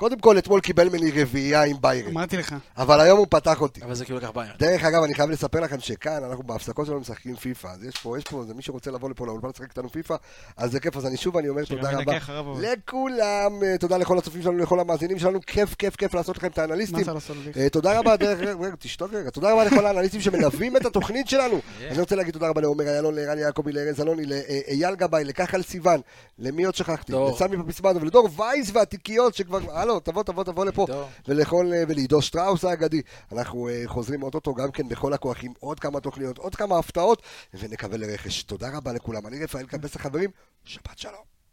קודם כל, אתמול קיבל ממני רביעייה עם ביירן. אמרתי לך. אבל היום הוא פתח אותי. אבל זה כאילו לקח בעיה. דרך אגב, אני חייב לספר לכם שכאן, אנחנו בהפסקות שלנו משחקים פיפא, אז יש פה, יש פה, זה מי שרוצה לבוא לפה לאולפן לשחק איתנו פיפא, אז זה כיף, אז אני שוב, אני אומר תודה רבה. לכולם, אה, תודה לכל הצופים שלנו, לכל המאזינים שלנו, כיף, כיף, כיף לעשות לכם את מה האנליסטים. זה לעשות לי? אה, תודה רבה, דרך, רגע, תשתוק רגע, תודה רבה לכל האנליסטים שמלווים את התוכנית שלנו. אני רוצה להגיד תודה רבה לעומר איילון, לערן יעקבי, לארז אלוני, לאייל גבאי, לכחל סיוון, למי עוד שכחתי? דור. לסמי פפיסמדו ולדור וייס והתיקיות שכבר, הלו, תבוא, תבוא, תבוא לפה. ולכל, אה, ולעידו שטראוס האגדי. אנחנו אה, חוזרים אוטוטו גם כן בכל הכוח עם עוד כמה תוכניות, עוד כמה הפתעות, ונקווה לרכש. תודה רבה לכולם. אני רפאל קבס החברים, שבת שלום.